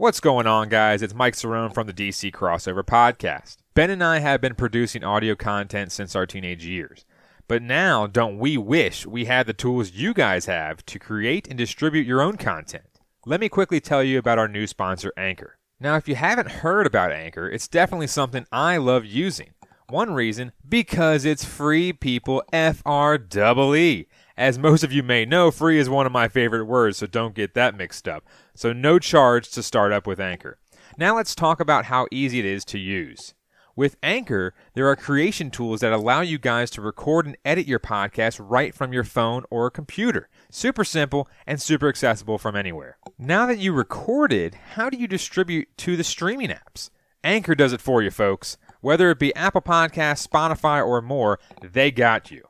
What's going on, guys? It's Mike Cerrone from the DC Crossover Podcast. Ben and I have been producing audio content since our teenage years. But now, don't we wish we had the tools you guys have to create and distribute your own content? Let me quickly tell you about our new sponsor, Anchor. Now, if you haven't heard about Anchor, it's definitely something I love using. One reason, because it's free, people. F R E E. As most of you may know, free is one of my favorite words, so don't get that mixed up. So, no charge to start up with Anchor. Now, let's talk about how easy it is to use. With Anchor, there are creation tools that allow you guys to record and edit your podcast right from your phone or computer. Super simple and super accessible from anywhere. Now that you recorded, how do you distribute to the streaming apps? Anchor does it for you, folks. Whether it be Apple Podcasts, Spotify, or more, they got you.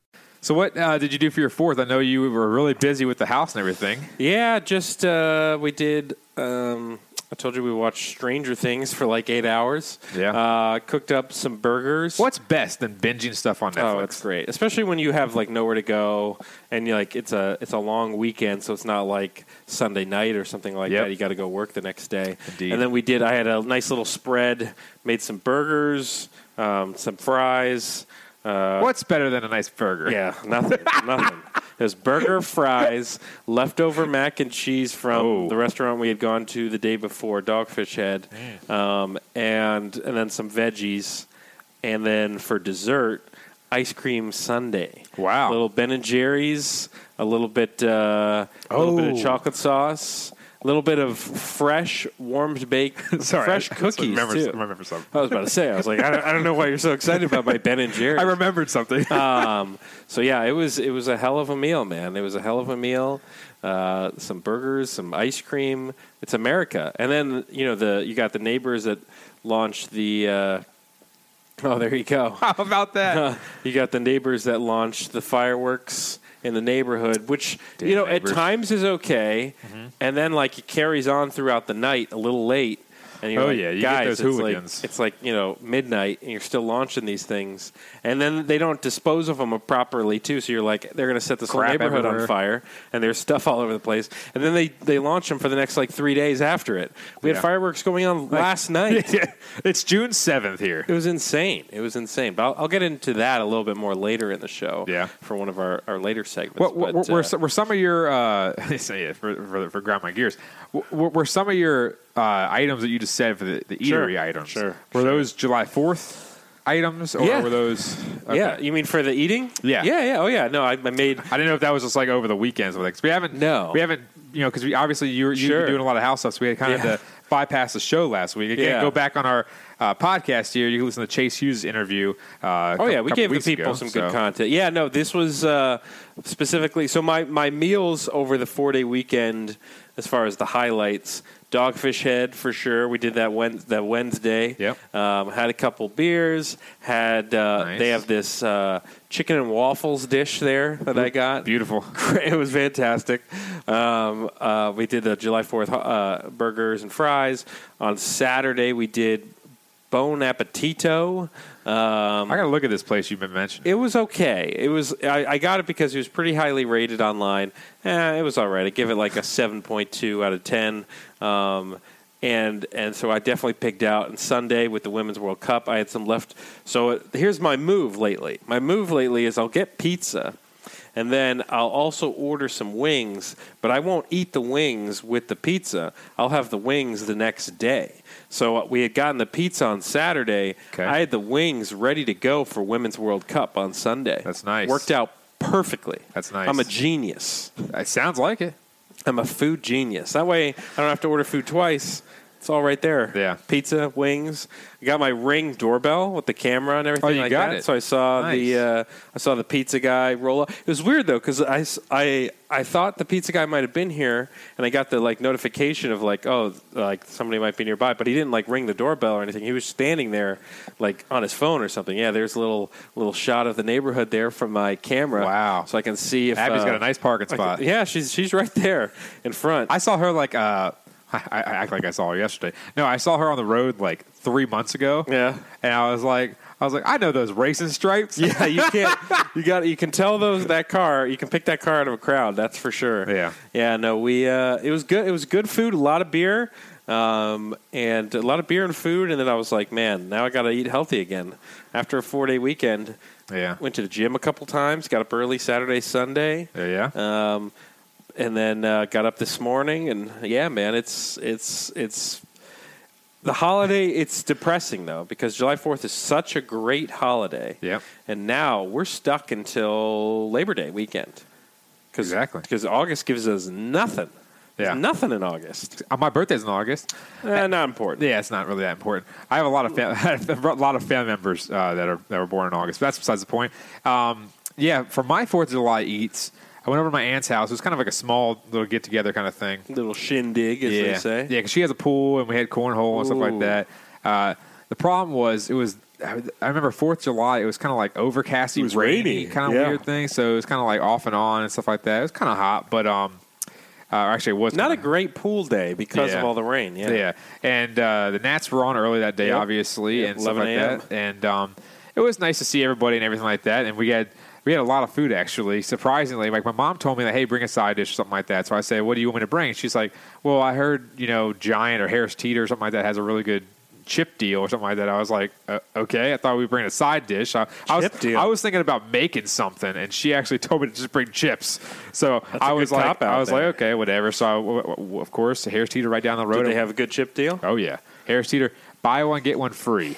So, what uh, did you do for your fourth? I know you were really busy with the house and everything. Yeah, just uh, we did. Um, I told you we watched Stranger Things for like eight hours. Yeah. Uh, cooked up some burgers. What's best than binging stuff on Netflix? Oh, it's great, especially when you have like nowhere to go and you like it's a it's a long weekend, so it's not like Sunday night or something like Yep. that. You got to go work the next day. Indeed. And then we did. I had a nice little spread. Made some burgers, um, some fries. Uh, What's better than a nice burger? Yeah, nothing, nothing. There's burger, fries, leftover mac and cheese from Oh. the restaurant we had gone to the day before, Dogfish Head, um, and and then some veggies, and then for dessert, ice cream sundae. Wow. A little Ben and Jerry's, a little bit, uh, a little bit of Oh. chocolate sauce, a little bit of fresh warmed baked, Sorry, fresh I- I cookies remember, too. remember something. I was about to say, I was like, I don't, I don't know why you're so excited about my Ben and Jerry's I remembered something. um, so yeah, it was it was a hell of a meal, man. It was a hell of a meal. Uh, some burgers, some ice cream. It's America, and then you know the you got the neighbors that launched the. Uh, oh, there you go. How about that? you got the neighbors that launched the fireworks in the neighborhood, which Damn you know neighbors. at times is okay, mm-hmm. and then like it carries on throughout the night a little late. And you're Oh, like, yeah, you get guys, those it's hooligans. Like, it's like you know midnight, and you're still launching these things, and then they don't dispose of them properly too. So you're like, they're going to set this whole neighborhood everywhere. on fire, and there's stuff all over the place. And then they they launch them for the next like three days after it. We Yeah. had fireworks going on last night. Yeah, it's June seventh here. It was insane. It was insane. But I'll, I'll get into that a little bit more later in the show. Yeah. For one of our, our later segments. What, what, But, were, uh, some- were some of your uh, say it for, for, for grind my gears? Were, were some of your uh, items that you just said for the, the Sure, items? sure, Were sure. those July Fourth items, or Yeah. were those? okay. Yeah. You mean for the eating? Yeah. Yeah. Yeah. Oh yeah. No, I, I made. I didn't know if that was just like over the weekends. Like, 'cause we haven't. No. we haven't. You know, because we obviously you were Sure. doing a lot of house stuff, so we had kind Yeah. of to bypass the show last week. Again, Yeah. go back on our uh, podcast here. You can listen to Chase Hughes' interview. Uh, Oh yeah, we gave the people ago, some so- good content. Yeah, no, this was uh, specifically. So my my meals over the four day weekend, as far as the highlights, Dogfish Head for sure. We did that Wed that Wednesday. Yep. Um, had a couple beers. Had uh, Nice. they have this uh, chicken and waffles dish there that I got. Beautiful. it was fantastic. Um, uh, we did the July Fourth uh, burgers and fries. On Saturday, we did Bon Appetito. Um, I got to look at this place you've been mentioning. it was okay. It was I, I got it because it was pretty highly rated online. Eh, it was all right. I give it like a seven point two out of ten. Um, and and so I definitely picked out. And Sunday with the Women's World Cup, I had some left. So here's my move lately. My move lately is I'll get pizza, And then I'll also order some wings, but I won't eat the wings with the pizza. I'll have the wings the next day. So we had gotten the pizza on Saturday. Okay. I had the wings ready to go for Women's World Cup on Sunday. That's nice. Worked out perfectly. That's nice. I'm a genius. It sounds like it. I'm a food genius. That way, I don't have to order food twice. It's all right there. Yeah. Pizza, wings. I got my ring doorbell with the camera and everything Oh, you like got that. it. So I saw Nice. the uh, I saw the pizza guy roll up. It was weird though because I, I I thought the pizza guy might have been here and I got the like notification of like oh like somebody might be nearby, but he didn't like ring the doorbell or anything. He was standing there like on his phone or something. Yeah, there's a little little shot of the neighborhood there from my camera. Wow. So I can see if Abby's uh, got a nice parking spot. can- yeah, she's she's right there in front. I saw her like uh, I, I act like I saw her yesterday. No, I saw her on the road like three months ago. Yeah. and I was like, I was like, I know those racing stripes. Yeah, you can't. You got. You can tell those that car. You can pick that car out of a crowd. That's for sure. Yeah. Yeah. No, we. Uh, it was good. It was good food. A lot of beer. Um, and a lot of beer and food. And then I was like, man, now I got to eat healthy again. After a four day weekend, yeah, went to the gym a couple times. Got up early Saturday, Sunday. yeah. yeah. Um, and then uh, got up this morning, and yeah, man, it's it's it's the holiday. It's depressing though because July Fourth is such a great holiday. Yep. And now we're stuck until Labor Day weekend. Cause, Exactly. Because August gives us nothing. There's Yeah. nothing in August. Uh, My birthday's in August. Eh, not important. Yeah, it's not really that important. I have a lot of fam- a lot of family members uh, that are that were born in August. But that's besides the point. Um, yeah, for my Fourth of July eats, I went over to my aunt's house. It was kind of like a small little get together kind of thing. Little shindig, as yeah, they say. yeah, because she has a pool and we had cornhole and stuff like that. Uh, the problem was it was. I remember Fourth of July. It was kind of like overcasty, It was rainy, rainy, kind of yeah. weird thing. So it was kind of like off and on and stuff like that. It was kind of hot, but um, uh, actually, it was Not a great pool day because Yeah. of all the rain. Yeah. yeah. And uh, the Nats were on early that day, Yep. obviously, Yep, and stuff like that. And um, it was nice to see everybody and everything like that. And we had we had a lot of food actually. Surprisingly, like my mom told me that, hey, bring a side dish or something like that. So I said, what do you want me to bring? She's like, well, I heard you know Giant or Harris Teeter or something like that has a really good chip deal or something like that. I was like, uh, okay. I thought we'd bring a side dish. I, I was Chip deal. I was thinking about making something, and she actually told me to just bring chips. So I was like, I was there. like, okay, whatever. So I, w- w- of course, Harris Teeter right down the road. Did they have a good chip deal? Oh yeah, Harris Teeter, buy one get one free.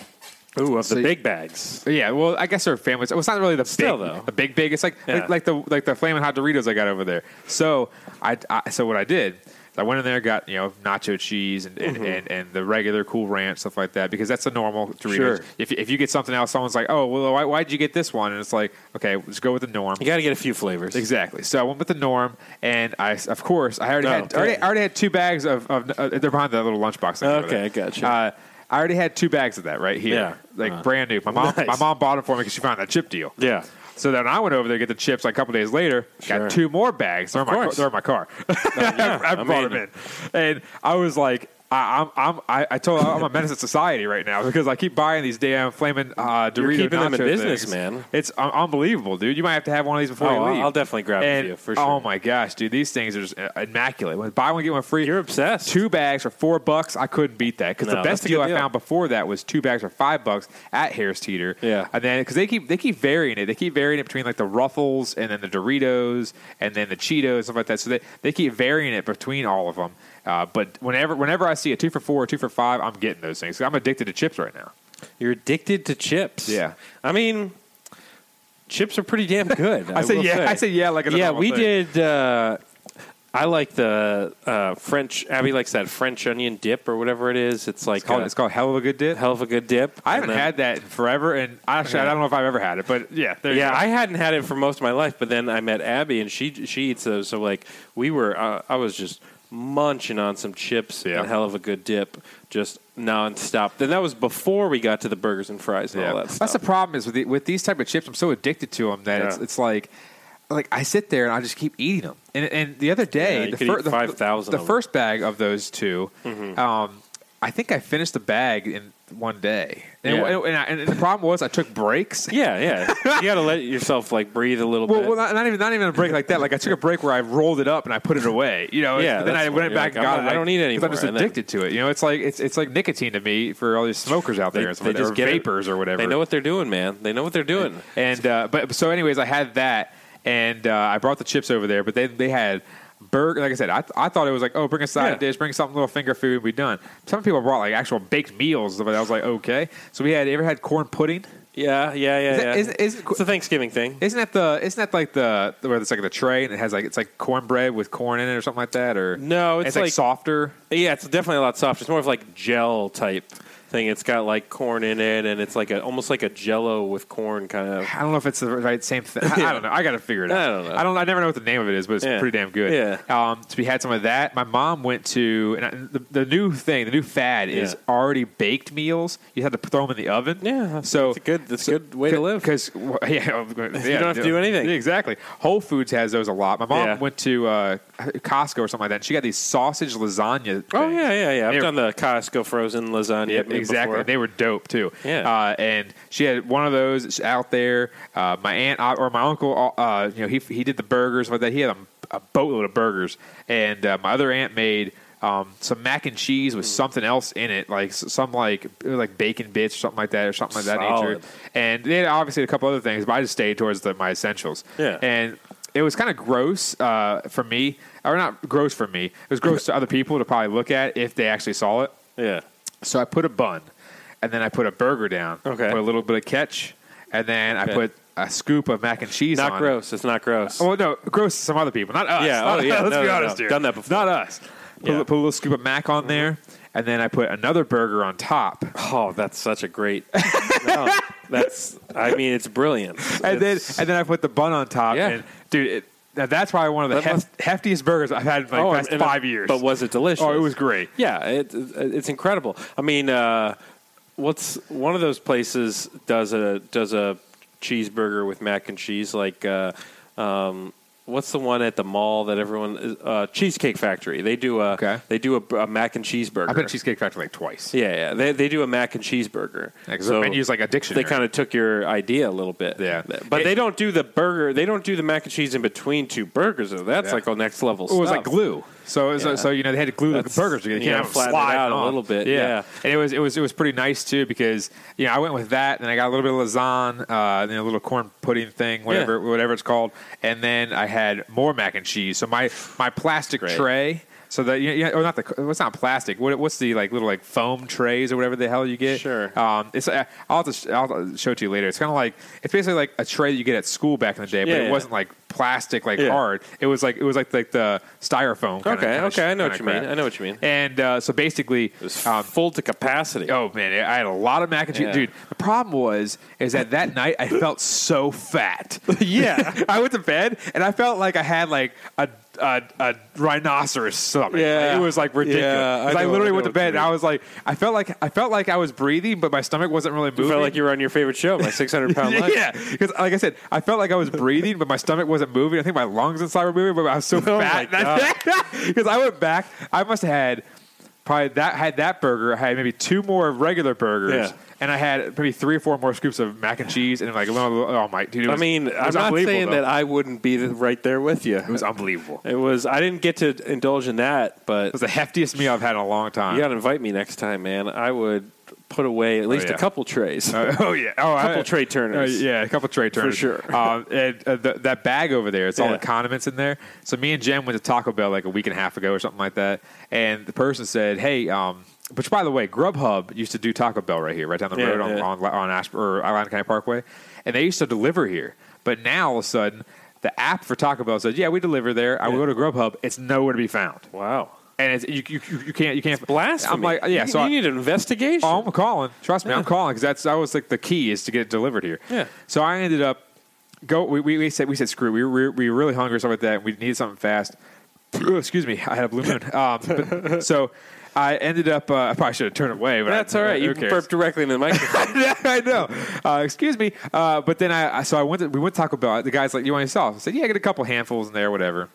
Ooh, of So- the big bags. Yeah, well, I guess they're families. Well, it's not really the Still, big, though. the big big. It's like, Yeah. like like the like the flaming hot Doritos I got over there. So I, I so what I did. I went in there, got you know nacho cheese and, and, and, and the regular Cool Ranch stuff like that because that's the normal Doritos. Sure. If if you get something else, someone's like, oh well, why why'd you get this one? And it's like, okay, let's go with the norm. You got to get a few flavors. Exactly. So I went with the norm, and I, of course, I already Oh, had okay. already, already had two bags of, of uh, they're behind that little lunchbox. Okay, gotcha. Uh, I already had two bags of that right here, Yeah. like Uh, brand new. My mom, nice. my mom bought it for me because she found that chip deal. Yeah. So then I went over there to get the chips. Like a couple days later, Sure. got two more bags. They're, in my, car- course. they're in my car. yeah. I, I brought mean- them in, and I was like, I, I'm, I'm, I, I told I'm a menace to society right now because I keep buying these damn flaming uh, Dorito You're keeping them in nacho business, things. man. It's un- unbelievable, dude. You might have to have one of these before Oh, you leave. I'll definitely grab and, it for sure. Oh my gosh, dude, these things are just uh, immaculate. When buy one get one free, You're obsessed. Two bags for four bucks, I couldn't beat that because No, the best that's a deal I deal. found before that was two bags for five bucks at Harris Teeter. Yeah. and then because they keep they keep varying it, they keep varying it between like the Ruffles and then the Doritos and then the Cheetos and stuff like that. So they they keep varying it between all of them. Uh, but whenever whenever I see a two for four or two for five, I'm getting those things. I'm addicted to chips right now. You're addicted to chips. Yeah. I mean, chips are pretty damn good. I say will yeah, say. I said yeah, like a yeah. We thing. did. Uh, I like the uh, French. Abby likes that French onion dip or whatever it is. It's like It's called, uh, it's called Heluva Good dip. Heluva Good dip. I haven't then- had that in forever, and actually, I don't know if I've ever had it, but yeah, Yeah. I hadn't had it for most of my life, but then I met Abby and she she eats those. So like we were, uh, I was just munching on some chips Yeah. and Heluva Good dip, just nonstop. Then that was before we got to the burgers and fries and all that stuff. That's the problem is with the, with these type of chips. I'm so addicted to them that it's, Yeah. it's like like I sit there and I just keep eating them. And, and the other day, Yeah, the, fir- the, 5,000 the. Mm-hmm. first bag of those 2 um, I think I finished the bag in one day. And, Yeah. and, I- and the problem was I took breaks. yeah, yeah. you got to let yourself like breathe a little Well, bit. well not, not even not even a break like that. Like I took a break where I rolled it up and I put it away. You know, Yeah, then I went back like, and got I'm it. I don't need it 'cause I'm just. And then- addicted to it. You know, it's like it's it's like nicotine to me for all these smokers out there, They- they just get it- vapors or whatever. they know what they're doing, man. They know what they're doing. And uh, but so, anyways, I had that, and uh, I brought the chips over there, but they they had. Burger, like I said, I, th- I thought it was like, oh, bring a side Yeah. dish, bring something little finger food, we done. Some people brought like actual baked meals, but I was like, okay. So we had, ever had corn pudding? Yeah, yeah, yeah, Is that- yeah. is- is- it's a Thanksgiving thing. Isn't that the? Isn't that like the where it's like the tray and it has like it's like cornbread with corn in it or something like that? Or No, it's like, like- softer. Yeah, it's definitely a lot softer. It's more of like gel type thing. It's got like corn in it, and it's like a almost like a Jello with corn kind of. I don't know if it's the right same thing. I, I don't know. I got to figure it out. I don't know. I don't. I never know what the name of it is, but it's Yeah. pretty damn good. Yeah. Um, so we had some of that. My mom went to and I, the, the new thing. The new fad is already baked meals. You have to throw them in the oven. Yeah, So it's a good. That's a good way to live. Because yeah, yeah, don't have to do anything. Exactly. Whole Foods has those a lot. My mom Yeah. went to uh, Costco or something like that. And she got these sausage lasagna. Oh yeah, yeah, yeah. I've done the Costco frozen lasagna. Made exactly. before. They were dope too. Yeah. Uh, and she had one of those out there. Uh, my aunt uh, or my uncle, uh, you know, he he did the burgers like that. He had a, a boatload of burgers, and uh, my other aunt made. Um, some mac and cheese with something else in it, like some like like bacon bits or something like that, or something like that nature. And they had obviously a couple other things, but I just stayed towards the, my essentials. Yeah. And it was kind of gross uh, for me, or not gross for me. It was gross to other people to probably look at if they actually saw it. Yeah. So I put a bun, and then I put a burger down. Okay. Put a little bit of ketch, and then I put a scoop of mac and cheese Not on. gross. It's not gross. Oh no, gross to some other people, not us. Yeah, Not oh, yeah, Let's no, be no, honest no. here. Done that before. Not us. Put, Yeah. a- put a little scoop of mac on there, and then I put another burger on top. Oh, that's such a great. that's. I mean, it's brilliant. And then and then I put the bun on top. Yeah. And dude, it, now that's probably one of the hef- heftiest burgers I've had in like Oh, the past and- five years. But was it delicious? Oh, it was great. Yeah, it, it's incredible. I mean, uh, what's one of those places does a does a cheeseburger with mac and cheese? Like, uh, um, what's the one at the mall that everyone is- uh, Cheesecake Factory? They do a Okay. they do a, a mac and cheeseburger. I've been to Cheesecake Factory like twice. Yeah, yeah. They they do a mac and cheeseburger. Yeah, 'cause their menu's like a dictionary. They kind of took your idea a little bit. Yeah. but It- they don't do the burger. They don't do the mac and cheese in between two burgers. Though. That's Yeah. like a next level. It was stuff. like glue. So it was, Yeah. so you know they had to glue the burgers together. You can't have them flatten it slide out a little bit, yeah. and it was it was it was pretty nice too because you know I went with that and I got a little bit of lasagna, uh, then a little corn pudding thing, whatever whatever it's called, and then I had more mac and cheese. So my my plastic Great. tray. So that know, or not the what's not plastic. What, what's the like little like foam trays or whatever the hell you get? Sure. Um, it's uh, I'll sh- I'll show it to you later. It's kind of like it's basically like a tray that you get at school back in the day, Yeah, but it yeah. wasn't like plastic like Yeah. hard. It was like it was like like the styrofoam. Kinda, Okay, kinda okay, I know what you mean. I know what you mean. And uh, so basically, It was um, full to capacity. oh man, I had a lot of mac and cheese. Yeah. Dude, the problem was is that that night I felt so fat. Yeah. I went to bed and I felt like I had like a. A, a rhinoceros stomach. Yeah. it was like ridiculous. Yeah, I I, literally I went to bed and I was like, I felt like I felt like I was breathing, but my stomach wasn't really moving. You felt like you were on your favorite show, my 600 pound life. Yeah, because like I said, I felt like I was breathing, but my stomach wasn't moving. I think my lungs inside were moving, but I was so Oh fat. Because I went back, I must have had probably that had that burger. I had maybe two more regular burgers, Yeah. And I had maybe three or four more scoops of mac and cheese, and like oh my dude, it I mean, I'm not saying though. that I wouldn't be right there with you. it was unbelievable. It was. I didn't get to indulge in that, but It was the heftiest meal I've had in a long time. you got to invite me next time, man. I would put away at least yeah. a couple trays. Uh, oh yeah, oh, a Couple I- tray turners. Uh, yeah, a couple tray turners for sure. Um, and uh, th- that bag over there, it's all the condiments in there. So me and Jen went to Taco Bell like a week and a half ago or something like that, and the person said, "Hey." Um, which, by the way, Grubhub used to do Taco Bell right here, right down the Yeah, road on, yeah. on on Asp- or Island County Parkway, and they used to deliver here. But now all of a sudden, the app for Taco Bell says, "Yeah, we deliver there." I Yeah. go to Grubhub, it's nowhere to be found, wow. and it's you you, you, can't you can't Blasphemy. I'm like, yeah, you, so you I- need an investigation. Oh, I'm calling. Trust me, Yeah. I'm calling because that's that was like the key is to get it delivered here. Yeah. So I ended up go. We, we, we said we said screw. We were we were really hungry or something like that. We needed something fast. Excuse me, I had a blue moon. Um, but, so I ended up. Uh, I probably should have turned away, but That's I, all right. You can cares? burp directly into the microphone. I know. Uh, excuse me. Uh, but then I, I so I went. To, we went to Taco Bell. The guy's like, "You want any sauce?" I said, "Yeah, get a couple handfuls in there, whatever."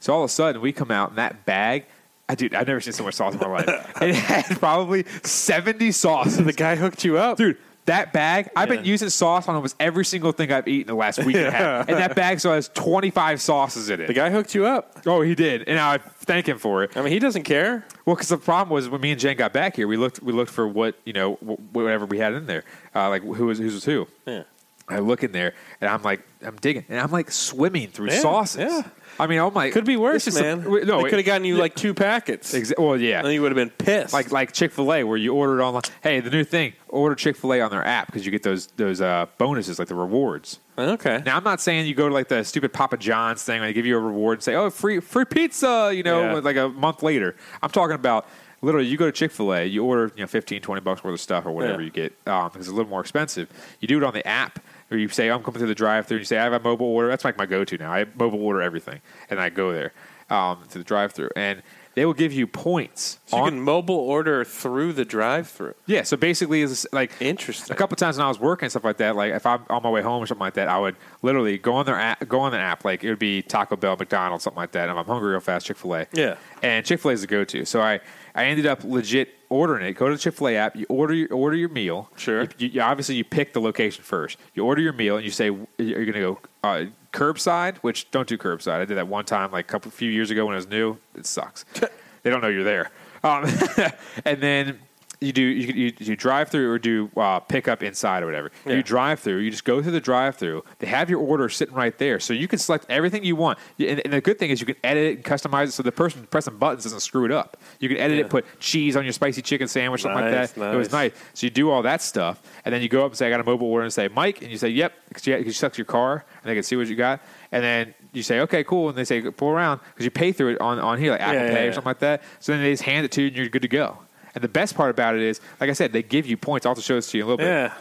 So all of a sudden, we come out and that bag. I dude, I've never seen so much sauce in my life. it had probably seventy sauces. the guy hooked you up. Dude, that bag, I've been Yeah. using sauce on almost every single thing I've eaten the last week and a half. And that bag still has 25 sauces in it. The guy hooked you up. oh, he did. And I thank him for it. I mean, he doesn't care. Well, because the problem was when me and Jen got back here, we looked we looked for what, you know, wh- whatever we had in there. Uh, like who was, who was who. Yeah. I look in there and I'm like, I'm digging, and I'm like swimming through Yeah, sauces. yeah. I mean, oh my, Could be worse, this is man. wait, no, they it- could have gotten you like two packets. Exa- well, yeah, And you would have been pissed. like like Chick Fil A, where you order it online. Hey, the new thing: order Chick Fil A on their app because you get those those uh, bonuses, like the rewards. okay. Now, I'm not saying you go to like the stupid Papa John's thing where they give you a reward and say, "Oh, free free pizza," you know, Yeah. like a month later. I'm talking about literally you go to Chick Fil A, you order you know 15, 20 bucks worth of stuff or whatever Yeah. you get um, because it's a little more expensive. You do it on the app. Or you say, I'm coming through the drive-through. You say, I have a mobile order. That's like my go-to now. I mobile order everything, and I go there um, to the drive-through, and they will give you points So you on can mobile order through the drive-through. yeah, so basically, it's like Interesting. A couple times when I was working and stuff like that, like if I'm on my way home or something like that, I would literally go on their app, go on the app, like it would be Taco Bell, McDonald's, something like that. And I'm hungry real fast, Chick Fil A. Yeah. and Chick Fil A is the go-to. So I, I ended up legit ordering it. Go to the Chick Fil A app, you order your order your meal. Sure. You, you- obviously, you pick the location first. You order your meal and you say you're going to go uh, curbside, which don't do curbside. I did that one time, like a couple few years ago when it was new. It sucks. they don't know you're there. Um, and then you do you, you, drive through or do uh, pick up inside or whatever. Yeah. You drive through. You just go through the drive through. They have your order sitting right there, so you can select everything you want. And, and the good thing is you can edit it and customize it so the person pressing buttons doesn't screw it up. You can edit Yeah. it, put cheese on your spicy chicken sandwich, something Nice, like that. It was nice. nice. So you do all that stuff, and then you go up and say, "I got a mobile order," and say, "Mike," and you say, "Yep," because you, you select your car, and they can see what you got, and then you say, "Okay, cool," and they say, "Pull around," because you pay through it on, on here, like Apple Yeah, Pay yeah, or yeah. something like that. So then they just hand it to you, and you're good to go. And the best part about it is, like I said, they give you points. I'll show this to you a little bit. Yeah.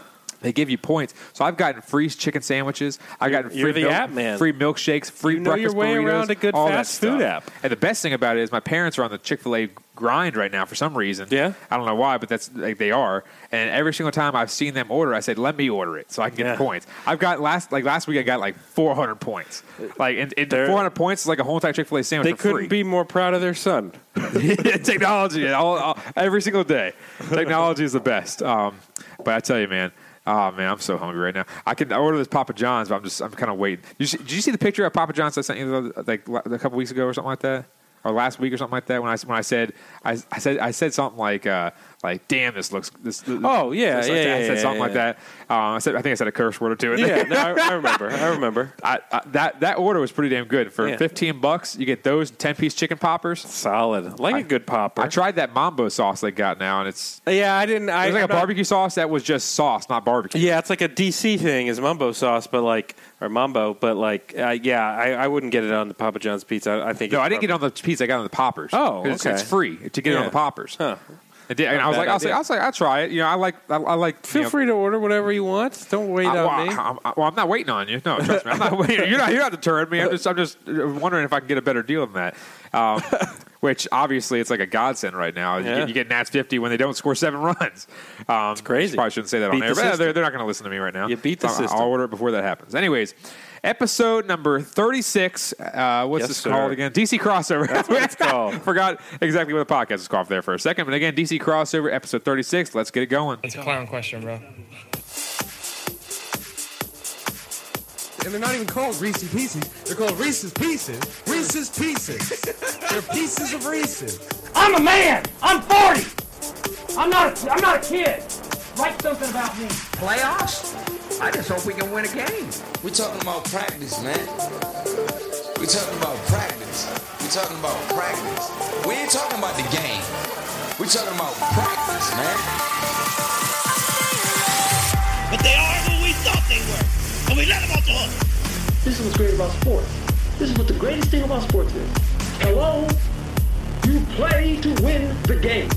They give you points. So I've gotten free chicken sandwiches. I've gotten free you're the milk- app man. free milkshakes, free You know your breakfast way burritos, around a good all that fast food stuff. app. And the best thing about it is my parents are on the Chick Fil A grind right now for some reason. Yeah? I don't know why, but that's like they are. And every single time I've seen them order, I said, "Let me order it so I can get Yeah. the points." I've got last like last week I got like 400 points. Like and, and 400 points is like a whole entire Chick Fil A sandwich They couldn't free. be more proud of their son. technology all, all- every single day. Technology is the best. Um, but I tell you, man. Oh man, I'm so hungry right now. I can order this Papa John's, but I'm just I'm kind of waiting. Did you, see, did you see the picture of Papa John's I sent you like a couple weeks ago or something like that, or last week or something like that? When I when I said I, I said I said something like uh, like damn this looks this. Oh, yeah, this- yeah, I yeah, said yeah, something like that. Um, I said I think I said a curse word or two. Yeah, no, I, I remember. I remember. I, I, that that order was pretty damn good for Yeah. 15 bucks. You get those 10 piece chicken poppers. Solid. Like I- a good popper. I tried that mambo sauce they got now, and it's yeah, I didn't. I, It was like I'm a not- barbecue sauce that was just sauce, not barbecue. Yeah, it's like a DC thing is mumbo sauce, but like or mumbo, but like uh, yeah, I, I wouldn't get it on the Papa John's pizza. I, I think No, it's I didn't get it on the pizza. I got it on the poppers. Oh, it's, okay. it's free to get it on the poppers. Huh. It did- and I was like, I'll say. I'll say, I'll try it. You know, I like, I, I like. Feel you know, free to order whatever you want. Don't wait I, on well, me. I, I, well, I'm not waiting on you. No, trust me. I'm not waiting. You're not. You're not deterring me. I'm just. I'm just wondering if I can get a better deal than that. Um, which obviously it's like a godsend right now. You, Yeah. get, you get Nats 50 when they don't score seven runs. Um, it's crazy. Probably shouldn't say that Beat on air, the but they're, they're not going to listen to me right now. You beat the So system. I'll order it before that happens. Anyways, episode number 36. Uh, what's Yes, this sir. called again? DC crossover. That's what it's called. Forgot exactly what the podcast is called there for a second. But again, DC crossover episode 36. Let's get it going. It's a clown question, bro. And they're not even called Reese's Pieces. They're called Reese's Pieces. Reese's Pieces. they're pieces of Reese's. I'm a man. I'm 40. I'm not. A, I'm not a kid. Write something about me. Playoffs? I just hope we can win a game. We're talking about practice, man. We're talking about practice. We're talking about practice. We ain't talking about the game. We're talking about practice, man. But they are who we thought they were. And we let them off the hook. This is what's great about sports. This is what the greatest thing about sports is. Hello, you play to win the game.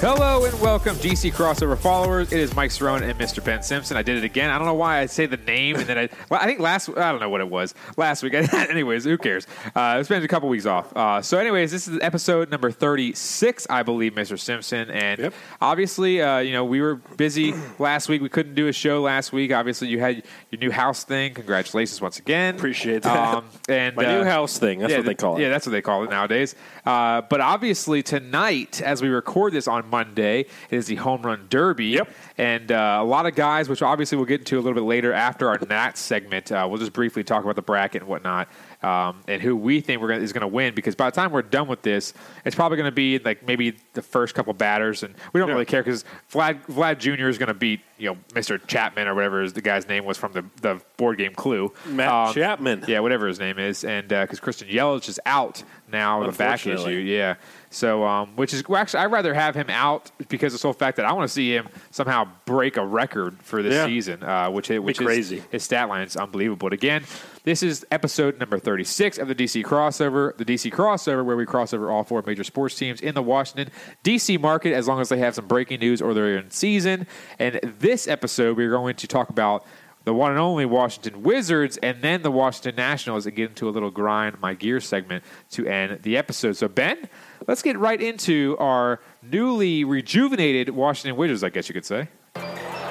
Hello and welcome, GC crossover followers. It is Mike Cerrone and Mr. Ben Simpson. I did it again. I don't know why I say the name and then I. Well, I think last. I don't know what it was last week. anyways, who cares? Uh, it's been a couple weeks off. Uh, so, anyways, this is episode number thirty-six, I believe, Mr. Simpson. And Yep. obviously, uh, you know, we were busy last week. We couldn't do a show last week. Obviously, you had your new house thing. Congratulations once again. Appreciate that. Um, and My uh, new house thing. That's yeah, what they call it. Yeah, that's what they call it nowadays. Uh, but obviously, tonight, as we record this on Monday, it is the Home Run Derby. Yep. And uh, a lot of guys, which obviously we'll get into a little bit later after our Nats segment, uh, we'll just briefly talk about the bracket and whatnot. um, and who we think we're gonna, is going to win. Because by the time we're done with this, it's probably going to be like maybe the first couple batters, and we don't really care because Vlad Vlad Jr. is going to beat you know Mr. Chapman or whatever the guy's name was from the, the board game Clue. Matt Chapman. Yeah, whatever his name is, and because Christian Yelich is out now the back issue. Yeah. So, um, which is well, actually, I'd rather have him out because of the sole fact that I want to see him somehow break a record for this Yeah. season, uh, which which crazy. is his stat line is unbelievable. But again, this is episode number 36 of the DC crossover. The DC crossover, where we cross over all four major sports teams in the Washington DC market, as long as they have some breaking news or they're in season. And this episode, we're going to talk about the one and only Washington Wizards, and then the Washington Nationals, and get into a little grind my gear segment to end the episode. So, Ben, let's get right into our newly rejuvenated Washington Wizards, I guess you could say.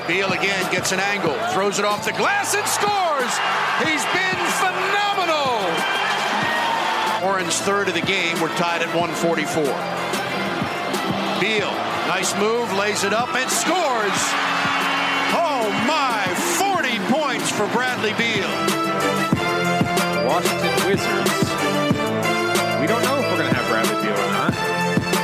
Beal again gets an angle, throws it off the glass and scores. He's been phenomenal. Warren's third of the game. We're tied at 144. Beal, nice move, lays it up and scores. Oh my, 40 points for Bradley Beal. Washington Wizards. We don't know if we're going to have Bradley Beal or not.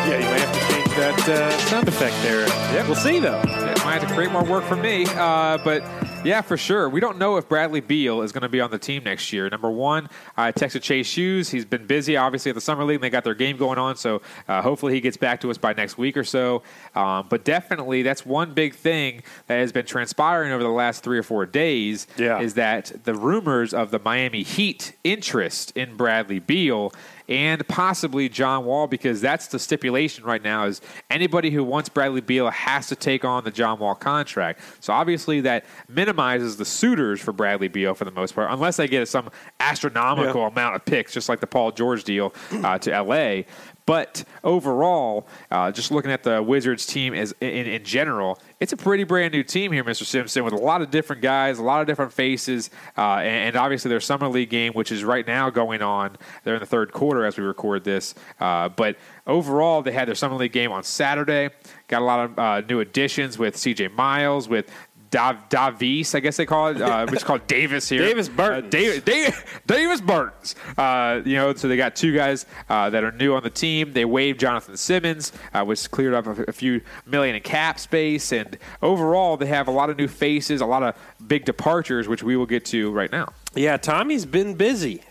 Yeah, you may have to change that uh, sound effect there. Yep. We'll see, though. It might have to create more work for me, uh, but yeah, for sure. We don't know if Bradley Beal is going to be on the team next year. Number one, I texted Chase Hughes. He's been busy, obviously, at the summer league. And they got their game going on, so uh, hopefully he gets back to us by next week or so. Um, but definitely, that's one big thing that has been transpiring over the last three or four days. Yeah. is that the rumors of the Miami Heat interest in Bradley Beal and possibly John Wall because that's the stipulation right now is anybody who wants Bradley Beal has to take on the John Wall contract. So obviously that minimizes the suitors for Bradley Beal for the most part unless they get some astronomical Yeah. amount of picks just like the Paul George deal uh, to LA. But overall, uh, just looking at the Wizards team as in, in general, it's a pretty brand new team here, Mr. Simpson, with a lot of different guys, a lot of different faces, uh, and, and obviously their summer league game, which is right now going on. They're in the third quarter as we record this. Uh, but overall, they had their summer league game on Saturday. Got a lot of uh, new additions with C.J. Miles, with Dav- Davis, I guess they call it, uh, which is called Davis here. Davis Bertans. Uh, Davis, Davis, Davis Bertans. Uh, you know, so they got two guys uh, that are new on the team. They waived Jonathan Simmons, uh, which cleared up a, a few million in cap space. And overall, they have a lot of new faces, a lot of big departures, which we will get to right now. Yeah, Tommy's been busy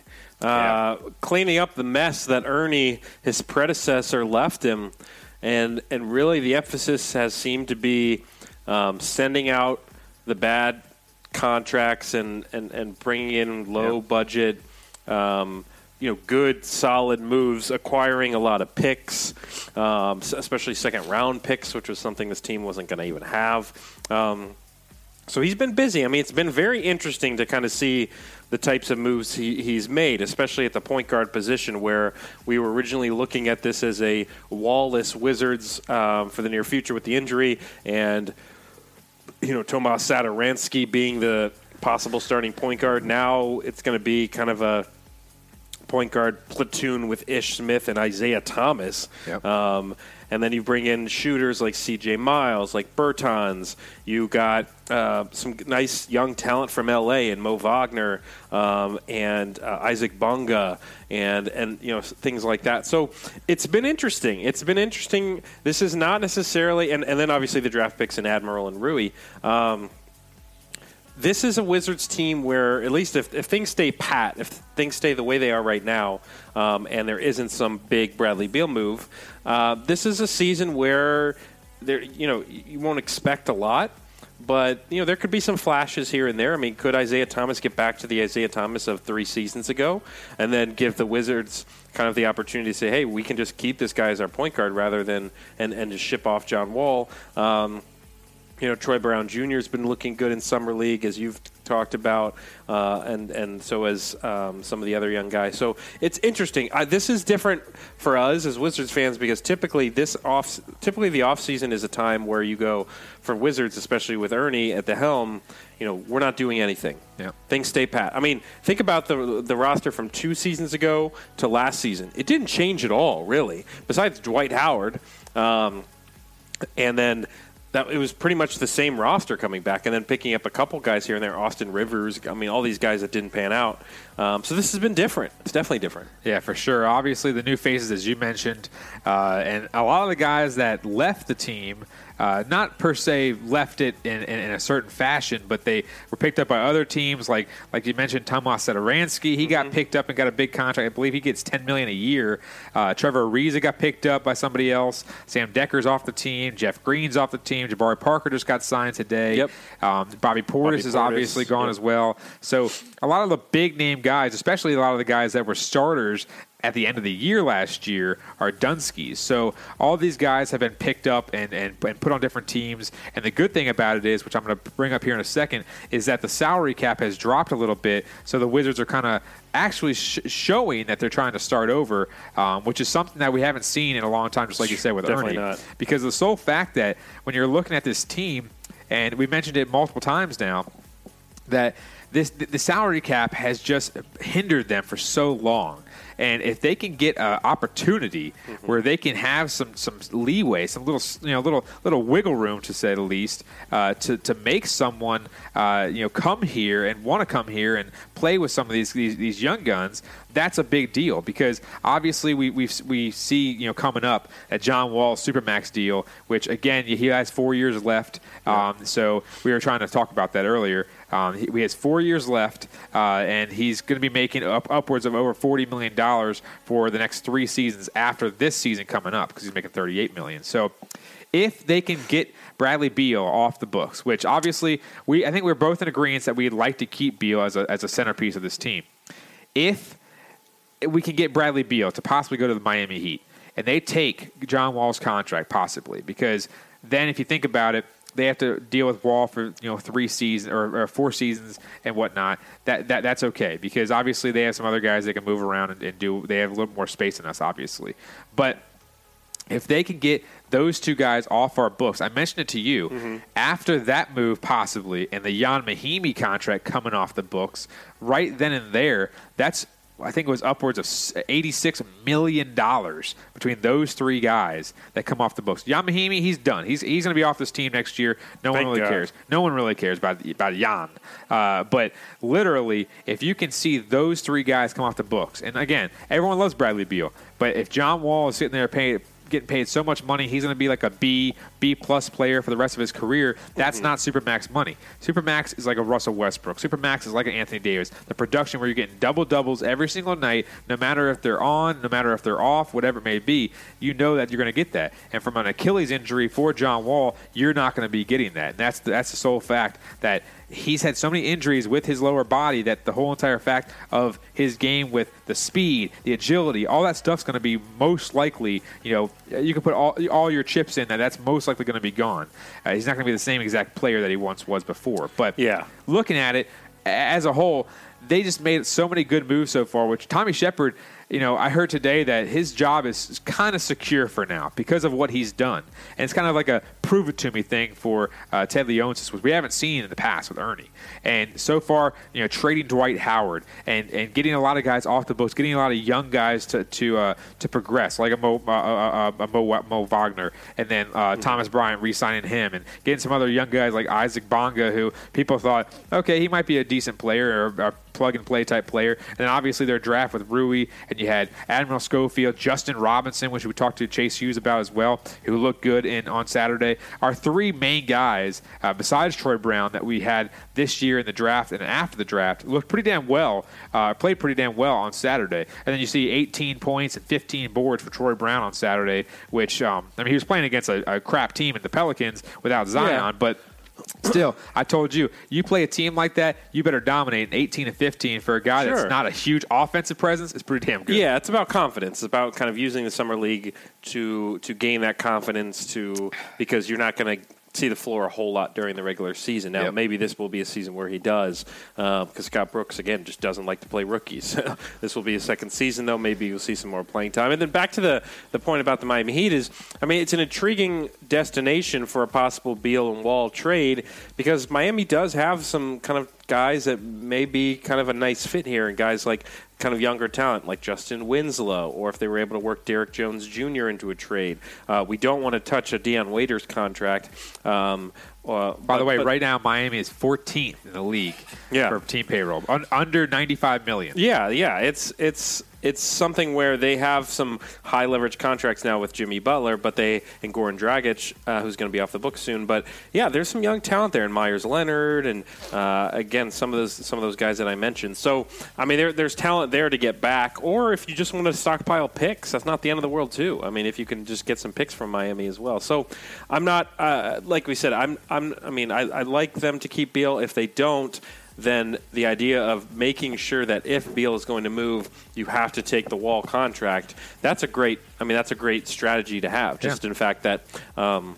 uh, cleaning up the mess that Ernie, his predecessor, left him, and and really the emphasis has seemed to be um, sending out the bad contracts and and, and bringing in low budget. Um, you know, good, solid moves, acquiring a lot of picks, um, especially second round picks, which was something this team wasn't going to even have. Um, so he's been busy. I mean, it's been very interesting to kind of see the types of moves he, he's made, especially at the point guard position, where we were originally looking at this as a wallless Wizards um, for the near future with the injury, and you know Tomas Satoransky being the possible starting point guard. Now it's going to be kind of a point guard platoon with Ish Smith and Isaiah Thomas. Yep. Um, and then you bring in shooters like C.J. Miles, like Bertans. You got uh, some nice young talent from L.A. and Mo Wagner um, and uh, Isaac Bonga and and you know things like that. So it's been interesting. It's been interesting. This is not necessarily and, and then obviously the draft picks in Admiral and Rui. Um, this is a Wizards team where, at least if, if things stay pat, if things stay the way they are right now, um, and there isn't some big Bradley Beal move, uh, this is a season where there, you know, you won't expect a lot, but you know there could be some flashes here and there. I mean, could Isaiah Thomas get back to the Isaiah Thomas of three seasons ago, and then give the Wizards kind of the opportunity to say, hey, we can just keep this guy as our point guard rather than and and just ship off John Wall. Um, you know, Troy Brown Jr. has been looking good in summer league, as you've talked about, uh, and and so has um, some of the other young guys. So it's interesting. Uh, this is different for us as Wizards fans because typically this off, typically the off season is a time where you go for Wizards, especially with Ernie at the helm. You know, we're not doing anything. Yeah. Things stay pat. I mean, think about the the roster from two seasons ago to last season. It didn't change at all, really. Besides Dwight Howard, um, and then that it was pretty much the same roster coming back, and then picking up a couple guys here and there, Austin Rivers. I mean, all these guys that didn't pan out. Um, so this has been different. It's definitely different. Yeah, for sure. Obviously, the new faces, as you mentioned, uh, and a lot of the guys that left the team uh, not per se left it in, in, in, a certain fashion, but they were picked up by other teams. Like like you mentioned, Tomas Satoransky, he mm-hmm. got picked up and got a big contract. I believe he gets ten million a year. Uh, Trevor Ariza got picked up by somebody else. Sam Dekker's off the team. Jeff Green's off the team. Jabari Parker just got signed today. Yep. Um, Bobby Portis Bobby is Portis, obviously gone yep. as well. So a lot of the big name guys, especially a lot of the guys that were starters at the end of the year last year are Dunskies. So all these guys have been picked up and, and, and put on different teams. And the good thing about it is, which I'm going to bring up here in a second, is that the salary cap has dropped a little bit. So the Wizards are kind of actually sh- showing that they're trying to start over, um, which is something that we haven't seen in a long time, just like you said with Definitely Ernie. Not. Because the sole fact that when you're looking at this team, and we mentioned it multiple times now, that this the salary cap has just hindered them for so long. And if they can get an opportunity mm-hmm. where they can have some some leeway, some little you know little little wiggle room to say the least, uh, to to make someone uh, you know come here and want to come here and play with some of these, these, these young guns, that's a big deal because obviously we we we see you know coming up at John Wall's supermax deal, which again he has four years left. Yeah. Um, so we were trying to talk about that earlier. Um, he, he, has four years left, uh, and he's going to be making up upwards of over forty million dollars for the next three seasons after this season coming up because he's making thirty-eight million. So, if they can get Bradley Beal off the books, which obviously we I think we're both in agreement that we'd like to keep Beal as a as a centerpiece of this team. If we can get Bradley Beal to possibly go to the Miami Heat, and they take John Wall's contract possibly because then if you think about it they have to deal with Wall for you know three seasons or, or, four seasons and whatnot. That, that that's okay because obviously they have some other guys that can move around and, and do. They have a little more space than us, obviously. But if they can get those two guys off our books, I mentioned it to you. Mm-hmm. After that move, possibly, and the Ian Mahinmi contract coming off the books, right then and there, that's I think it was upwards of $86 million between those three guys that come off the books. Ian Mahinmi, he's done. He's, he's going to be off this team next year. No Thank one really God. cares. No one really cares about, about Ian. Uh, but literally, if you can see those three guys come off the books, and again, everyone loves Bradley Beal, but if John Wall is sitting there paying getting paid so much money, he's going to be like a B, B plus player for the rest of his career. That's mm-hmm. not supermax money. Supermax is like a Russell Westbrook. Supermax is like an Anthony Davis. The production where you're getting double doubles every single night, no matter if they're on, no matter if they're off, whatever it may be, you know that you're going to get that. And from an Achilles injury for John Wall, you're not going to be getting that. And that's the, that's the sole fact that he's had so many injuries with his lower body that the whole entire fact of his game with the speed, the agility, all that stuff's going to be most likely, you know, you can put all, all your chips in that that's most likely going to be gone. Uh, he's not going to be the same exact player that he once was before. But yeah. looking at it as a whole, they just made so many good moves so far, which Tommy Sheppard – you know, I heard today that his job is kind of secure for now because of what he's done. And it's kind of like a prove it to me thing for uh, Ted Leonsis, which we haven't seen in the past with Ernie. And so far, you know, trading Dwight Howard and, and getting a lot of guys off the books, getting a lot of young guys to to uh, to progress, like a Mo, uh, uh, uh a Mo, Mo Wagner, and then mm-hmm. Thomas Bryant re-signing him, and getting some other young guys like Isaac Bonga, who people thought, okay, he might be a decent player or, a plug and play type player. And then obviously their draft with Rui, and you had Admiral Schofield, Justin Robinson, which we talked to Chase Hughes about as well, who looked good in on Saturday. Our three main guys, uh, besides Troy Brown, that we had this year in the draft and after the draft, looked pretty damn well, uh, played pretty damn well on Saturday. And then you see 18 points and 15 boards for Troy Brown on Saturday, which, um, I mean, he was playing against a, a crap team in the Pelicans without Zion, yeah. but Still, I told you, you play a team like that, you better dominate 18 and 15 for a guy sure. that's not a huge offensive presence. It's pretty damn good. Yeah, it's about confidence. It's about kind of using the summer league to to gain that confidence to because you're not going to see the floor a whole lot during the regular season. Now, yep. maybe this will be a season where he does, because uh, Scott Brooks again just doesn't like to play rookies. this will be a second season, though. Maybe you'll see some more playing time. And then back to the the point about the Miami Heat is, I mean, it's an intriguing destination for a possible Beal and Wall trade because Miami does have some kind of guys that may be kind of a nice fit here, and guys like kind of younger talent like Justise Winslow, or if they were able to work Derrick Jones Jr. into a trade. Uh, we don't want to touch a Dion Waiters contract. Um, uh, By but- the way, but- right now Miami is 14th in the league Yeah. for team payroll, un- under 95 million. Yeah, yeah, it's it's it's something where they have some high leverage contracts now with Jimmy Butler, but they and Goran Dragic, uh, who's going to be off the book soon. But yeah, there's some young talent there, and Meyers Leonard, and uh, again some of those some of those guys that I mentioned. So I mean, there, there's talent there to get back, or if you just want to stockpile picks, that's not the end of the world too. I mean, if you can just get some picks from Miami as well. So I'm not uh, like we said. I'm I'm I mean I, I like them to keep Beal. If they don't then the idea of making sure that if Beal is going to move, you have to take the Wall contract. That's a great. I mean, that's a great strategy to have. Just in fact that. Um,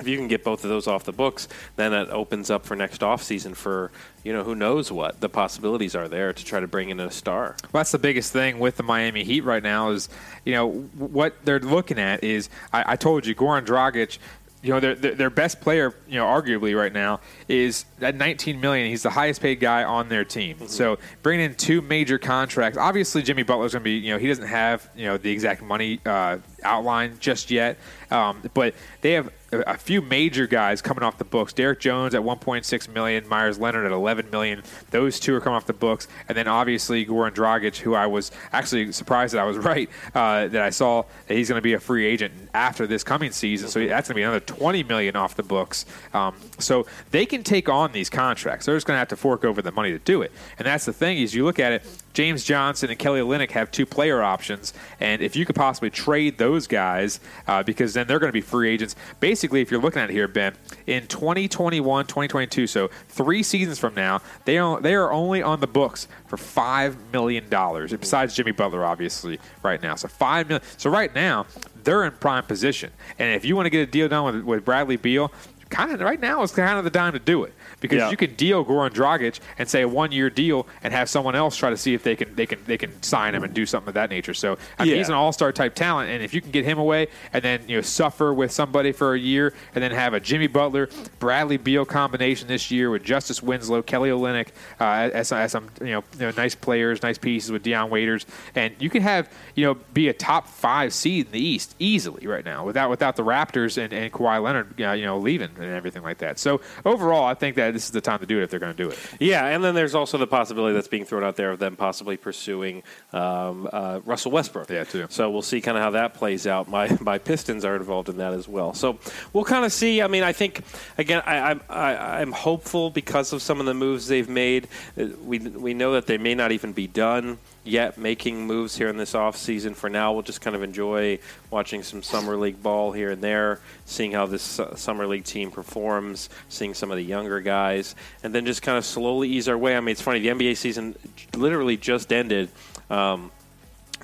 if you can get both of those off the books, then that opens up for next offseason for, you know, who knows what the possibilities are there to try to bring in a star. Well, that's the biggest thing with the Miami Heat right now is, you know, what they're looking at is I, I told you Goran Dragic. You know their, their best player, you know, arguably right now is at 19 million. He's the highest paid guy on their team. So bringing in two major contracts. Obviously, Jimmy Butler's going to be, you know, he doesn't have, you know, the exact money uh, outline just yet. Um, but they have a, few major guys coming off the books. Derrick Jones at 1.6 million, Meyers Leonard at 11 million. Those two are coming off the books, and then obviously Goran Dragic, who I was actually surprised that I was right uh, that I saw that he's going to be a free agent after this coming season. So that's going to be another 20 million off the books. Um, so they can take on these contracts. They're just going to have to fork over the money to do it. And that's the thing is you look at it. James Johnson and Kelly Olynyk have two player options, and if you could possibly trade those guys, uh, because then they're going to be free agents. Basically, if you're looking at it here, Ben, in 2021, 2022, so three seasons from now, they are they are only on the books for five million dollars. Besides Jimmy Butler, obviously, right now, so five million. So right now, they're in prime position, and if you want to get a deal done with, with Bradley Beal. Kind of right now is kind of the time to do it because Yeah. you can deal Goran Dragic and say a one year deal and have someone else try to see if they can they can they can sign him and do something of that nature. So I mean, Yeah. he's an all star type talent, and if you can get him away and then you know suffer with somebody for a year and then have a Jimmy Butler Bradley Beal combination this year with Justise Winslow, Kelly Olynyk uh, as, as some you know, you know nice players, nice pieces with Dion Waiters, and you can have you know be a top five seed in the East easily right now without without the Raptors and, and Kawhi Leonard uh, you know leaving and everything like that. So overall, I think that this is the time to do it if they're going to do it. Yeah, and then there's also the possibility that's being thrown out there of them possibly pursuing um, uh, Russell Westbrook. Yeah, too. So we'll see kind of how that plays out. My my Pistons are involved in that as well. So we'll kind of see. I mean, I think again, I, I'm I, I'm hopeful because of some of the moves they've made. Uh, We we know that they may not even be done yet making moves here in this offseason. For now, we'll just kind of enjoy watching some summer league ball here and there, seeing how this su- summer league team performs, seeing some of the younger guys, and then just kind of slowly ease our way. I mean, it's funny, the NBA season literally just ended. Um,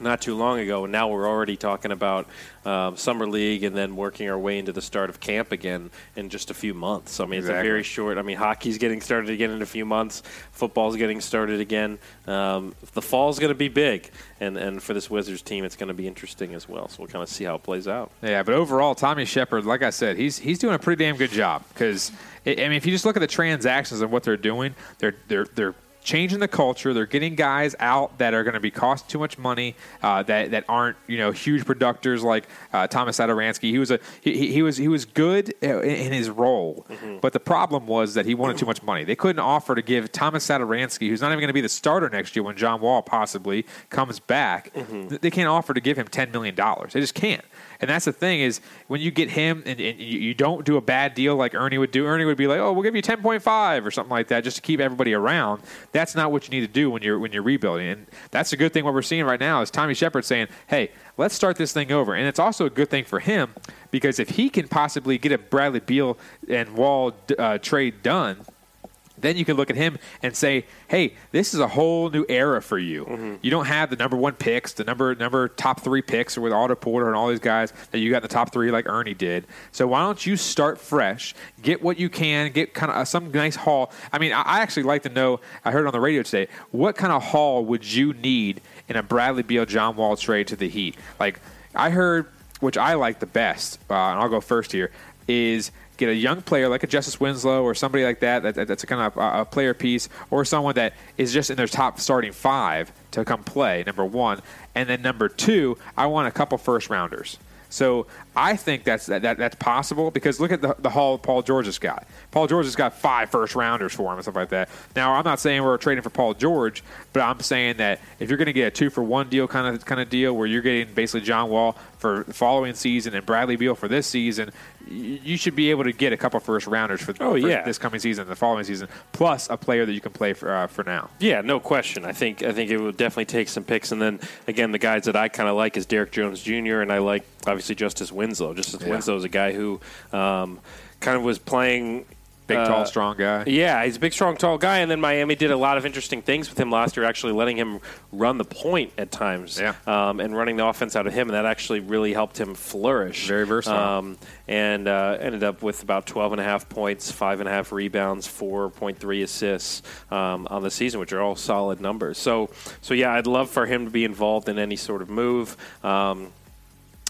not too long ago, and now we're already talking about um, summer league and then working our way into the start of camp again in just a few months. I mean, it's a very short. I mean, hockey's getting started again in a few months. Football's getting started again. Um, the fall's going to be big, and and for this Wizards team, it's going to be interesting as well. So we'll kind of see how it plays out. Yeah, but overall, Tommy Shepard, like I said, he's he's doing a pretty damn good job because I I mean, if you just look at the transactions and what they're doing, they're they're they're changing the culture. They're getting guys out that are going to be cost too much money, uh, that that aren't you know huge producers like uh, Tomas Satoransky. He was a he, he was he was good uh, in in his role, but the problem was that he wanted too much money. They couldn't offer to give Tomas Satoransky, who's not even going to be the starter next year when John Wall possibly comes back. th- They can't offer to give him ten million dollars. They just can't. And that's the thing is when you get him and, and you, you don't do a bad deal like Ernie would do. Ernie would be like, "Oh, we'll give you ten point five or something like that, just to keep everybody around." That's not what you need to do when you're when you're rebuilding. And that's a good thing. What we're seeing right now is Tommy Shepard saying, "Hey, let's start this thing over." And it's also a good thing for him because if he can possibly get a Bradley Beal and Wall uh, trade done then you can look at him and say, "Hey, this is a whole new era for you. You don't have the number one picks, the number number top three picks, or with Otto Porter and all these guys that you got in the top three, like Ernie did. So why don't you start fresh? Get what you can, get kind of some nice haul. I mean, I, I actually like to know. I heard on the radio today. What kind of haul would you need in a Bradley Beal, John Wall trade to the Heat? Like I heard, which I like the best, uh, and I'll go first here, is get a young player like a Justise Winslow or somebody like that, that, that that's a kind of a, a player piece, or someone that is just in their top starting five to come play. Number one, and then number two, I want a couple first rounders. So I think that's that, that that's possible because look at the, the haul Paul George has got. Paul George has got five first rounders for him and stuff like that. Now I'm not saying we're trading for Paul George, but I'm saying that if you're going to get a two for one deal kind of kind of deal where you're getting basically John Wall for the following season and Bradley Beal for this season, you should be able to get a couple first rounders for, Oh, for yeah. this coming season the following season, plus a player that you can play for uh, for now. Yeah, no question. I think I think it would definitely take some picks, and then again, the guys that I kind of like is Derrick Jones Jr. and I like obviously Justise Winslow. Justise Yeah. Winslow is a guy who um, kind of was playing. Big, uh, tall, strong guy. Yeah, he's a big, strong, tall guy, and then Miami did a lot of interesting things with him last year, actually letting him run the point at times, Yeah. um, and running the offense out of him, and that actually really helped him flourish. Very versatile. Um, and uh, ended up with about 12 and a half points, five and a half rebounds, 4.3 assists um, on the season, which are all solid numbers. So, so yeah, I'd love for him to be involved in any sort of move. Um,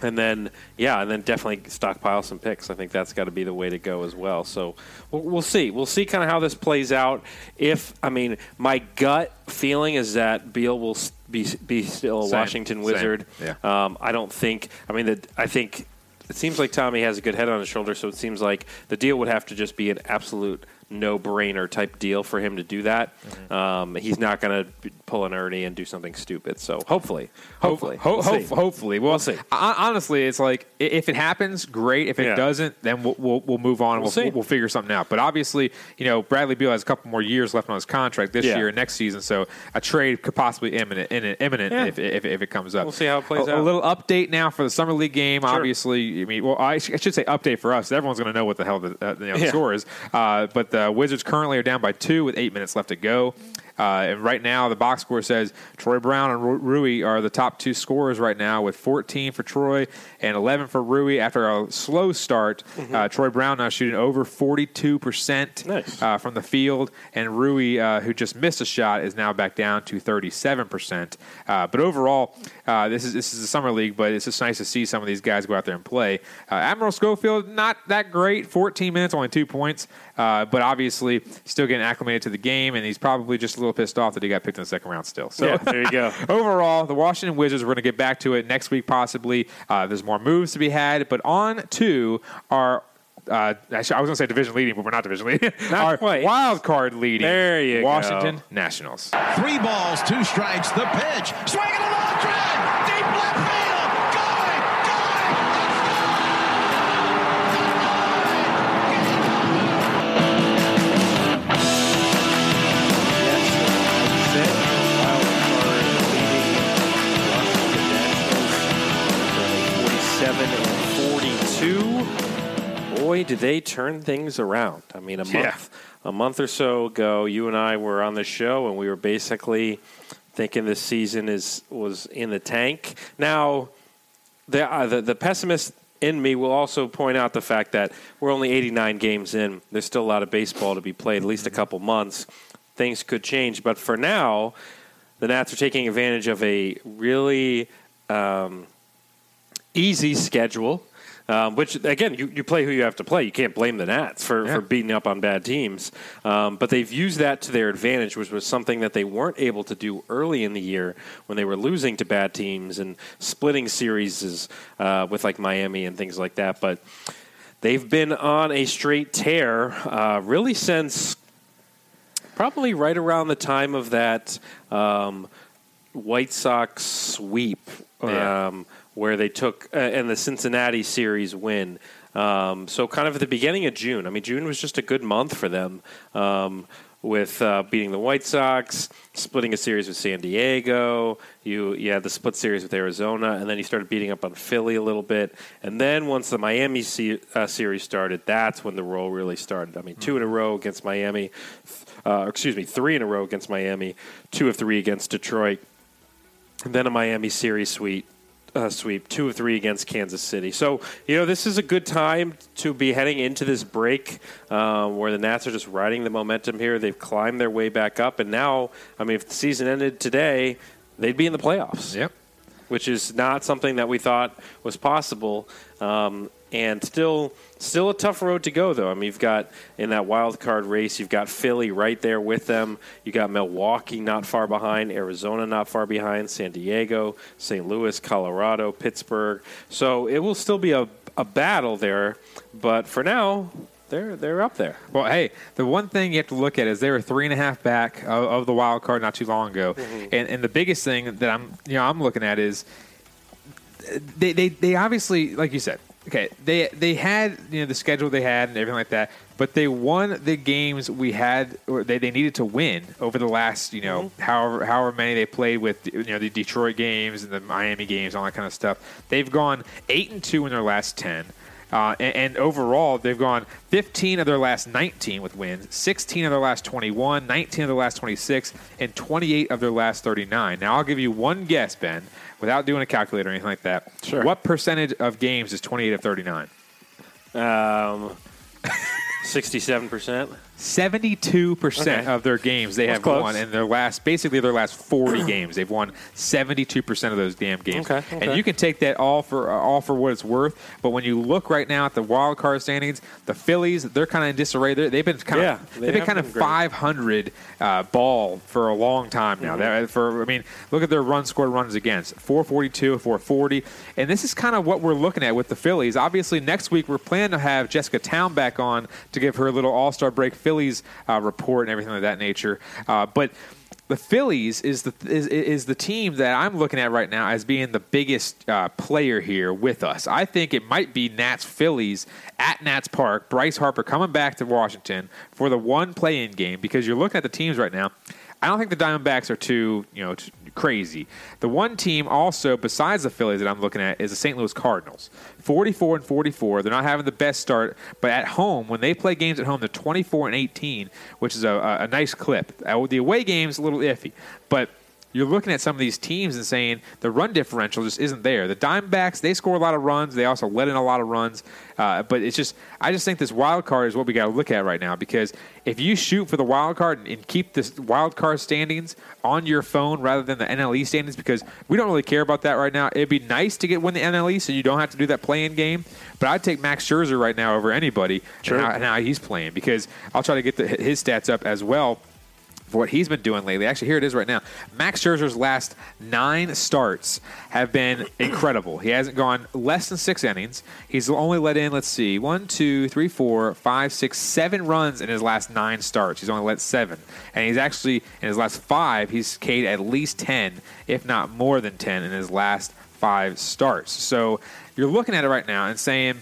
and then, yeah, and then definitely stockpile some picks. I think that's got to be the way to go as well. So we'll, we'll see. We'll see kind of how this plays out. If I mean, my gut feeling is that Beal will be be still a Same. Washington Same. Wizard. Yeah. Um, I don't think. I mean, that I think it seems like Tommy has a good head on his shoulder. So it seems like the deal would have to just be an absolute no-brainer type deal for him to do that. Mm-hmm. Um, he's not going to pull an Ernie and do something stupid. So hopefully, hopefully, Ho- We'll ho- hopefully, well, We'll see. hon- Honestly, it's like if it happens, great. If it Yeah. doesn't, then we'll, we'll, we'll move on. and We'll We'll, see. we'll, figure something out. But obviously, you know, Bradley Beal has a couple more years left on his contract this Yeah. year and next season, so a trade could possibly imminent, imminent, imminent Yeah. if, if, if it comes up. We'll see how it plays a, out. A little update now for the summer league game. Obviously, I mean, well, I, sh- I should say update for us. Everyone's going to know what the hell the, uh, you know, the score is. Uh, but the Uh, Wizards currently are down by two with eight minutes left to go. Uh, and right now, the box score says Troy Brown and Rui are the top two scorers right now, with 14 for Troy and 11 for Rui. After a slow start, uh, Troy Brown now shooting over 42 percent Nice. uh, from the field, and Rui, uh, who just missed a shot, is now back down to 37 percent. Uh, but overall, uh, this is this is the summer league, but it's just nice to see some of these guys go out there and play. Uh, Admiral Schofield, not that great, 14 minutes, only two points, uh, but obviously still getting acclimated to the game, and he's probably just a little pissed off that he got picked in the second round still. So Yeah, there you go. overall, the Washington Wizards, we're going to get back to it next week, possibly. Uh, there's more moves to be had, but on to our. Uh, actually, I was going to say division leading, but we're not division leading. Not our quite. wild card leading. There you go. Washington Nationals. Three balls, two strikes, the pitch. Swinging a 37 and 42. Boy, did they turn things around. I mean, a month, yeah. a month or so ago, you and I were on the show, and we were basically thinking this season is was in the tank. Now, the, uh, the, the pessimist in me will also point out the fact that we're only 89 games in. There's still a lot of baseball to be played, at least a couple months. Things could change, but for now, the Nats are taking advantage of a really um, easy schedule. Um, which again, you, you play who you have to play. You can't blame the Nats for, Yeah. for beating up on bad teams. Um, but they've used that to their advantage, which was something that they weren't able to do early in the year when they were losing to bad teams and splitting series uh, with like Miami and things like that. But they've been on a straight tear uh, really since probably right around the time of that um, White Sox sweep, Yeah. Where they took uh, and the Cincinnati series win. Um, so kind of at the beginning of June. I mean, June was just a good month for them. Um, with uh, beating the White Sox, splitting a series with San Diego, you you had the split series with Arizona, and then you started beating up on Philly a little bit, and then once the Miami se- uh, series started, that's when the roll really started. I mean, two in a row against Miami, uh, excuse me, three in a row against Miami, two of three against Detroit, and then a Miami series sweep. Uh, sweep two of three against Kansas City. So you know this is a good time to be heading into this break um, where the Nats are just riding the momentum here. They've climbed their way back up, and now I mean, if the season ended today, they'd be in the playoffs. Yep. which is not something that we thought was possible. Um, and still, still a tough road to go, though. I mean, you've got in that wild card race, you've got Philly right there with them. You got Milwaukee not far behind, Arizona not far behind, San Diego, St. Louis, Colorado, Pittsburgh. So it will still be a, a battle there, but for now, they're they're up there. Well, hey, the one thing you have to look at is they were three and a half back of, of the wild card not too long ago, mm-hmm. and and the biggest thing that I'm you know I'm looking at is they they, they obviously like you said okay they they had you know the schedule they had and everything like that but they won the games we had or they, they needed to win over the last you know however however many they played with you know the Detroit games and the Miami games all that kind of stuff they've gone 8 and 2 in their last 10 uh, and, and overall, they've gone 15 of their last 19 with wins, 16 of their last 21, 19 of their last 26, and 28 of their last 39. Now, I'll give you one guess, Ben, without doing a calculator or anything like that. Sure. What percentage of games is 28 of 39? Um, sixty-seven percent. 72% Okay. of their games they That's have close. won in their last basically their last 40 games they've won 72% of those damn games Okay, okay. and you can take that all for uh, all for what it's worth but when you look right now at the wild card standings the Phillies they're kind of in disarray They're, they've been kind Yeah, of they they've been have kind of great. 500 uh, ball for a long time now Mm-hmm. That- for I mean look at their run scored runs against 442 440 and this is kind of what we're looking at with the Phillies obviously next week we're planning to have Jessica Town back on to give her a little all-star break Phillies uh, report and everything of that nature uh, but the Phillies is the is, is the team that I'm looking at right now as being the biggest uh, player here with us. I think it might be Nats Phillies at Nats Park. Bryce Harper coming back to Washington for the one play-in game because you're looking at the teams right now. I don't think the Diamondbacks are too you know t- crazy. The one team also besides the Phillies that I'm looking at is the St. Louis Cardinals. 44 and 44. They're not having the best start, but at home when they play games at home, they're 24 and 18, which is a, a, a nice clip. Uh, the away game's a little iffy, but you're looking at some of these teams and saying the run differential just isn't there. The Diamondbacks they score a lot of runs, they also let in a lot of runs, uh, but it's just I just think this wild card is what we got to look at right now because if you shoot for the wild card and, and keep this wild card standings on your phone rather than the NLE standings because we don't really care about that right now. It'd be nice to get win the NLE so you don't have to do that play-in game, but I'd take Max Scherzer right now over anybody Sure. and, how, and how he's playing because I'll try to get the, his stats up as well for what he's been doing lately. Actually, here it is right now. Max Scherzer's last nine starts have been incredible. He hasn't gone less than six innings. He's only let in, let's see, one, two, three, four, five, six, seven runs in his last nine starts. He's only let seven. And he's actually, in his last five, he's K'd at least 10, if not more than 10, in his last five starts. So you're looking at it right now and saying,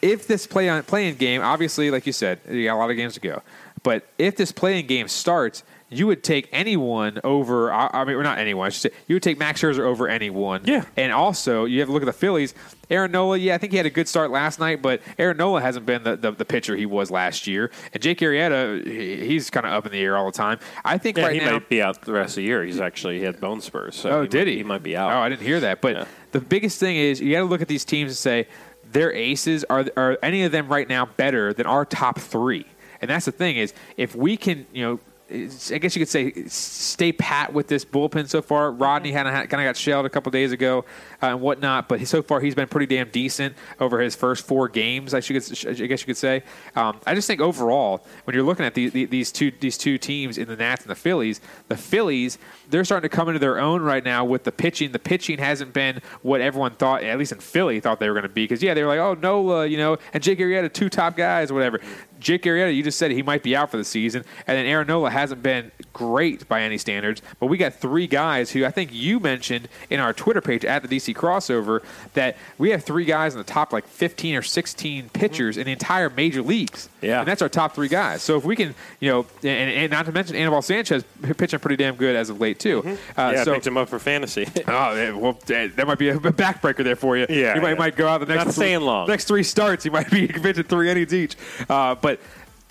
if this play on playing game, obviously, like you said, you got a lot of games to go. But if this playing game starts, you would take anyone over. I, I mean, or not anyone. I should say, you would take Max Scherzer over anyone. Yeah. And also, you have to look at the Phillies. Aaron Nola, yeah, I think he had a good start last night, but Aaron Nola hasn't been the, the, the pitcher he was last year. And Jake Arrieta, he, he's kind of up in the air all the time. I think Yeah, right he now, might be out the rest of the year. He's actually he had bone spurs. So oh, he did might, he? He might be out. Oh, I didn't hear that. But Yeah. the biggest thing is you got to look at these teams and say their aces are are any of them right now better than our top three? And that's the thing is if we can, you know. I guess you could say stay pat with this bullpen so far. Rodney kind of got shelled a couple days ago uh, and whatnot, but so far he's been pretty damn decent over his first four games. I, should, I guess you could say. Um, I just think overall, when you're looking at the, the, these two these two teams in the Nats and the Phillies, the Phillies they're starting to come into their own right now with the pitching. The pitching hasn't been what everyone thought, at least in Philly, thought they were going to be. Because yeah, they were like, oh Nola, you know, and Jake Arrieta, two top guys, or whatever. Jake Arrieta, you just said he might be out for the season, and then Aaron Nola hasn't been great by any standards. But we got three guys who I think you mentioned in our Twitter page at the DC crossover that we have three guys in the top like 15 or 16 pitchers in the entire major leagues. Yeah. and that's our top three guys. So if we can, you know, and, and not to mention Anibal Sanchez pitching pretty damn good as of late too. Uh, yeah, I picked him up for fantasy. Oh, yeah, well, that that might be a backbreaker there for you. Yeah, you might, yeah. might go out the next Not three, staying long. next three starts. You might be pitching three innings each. Uh, but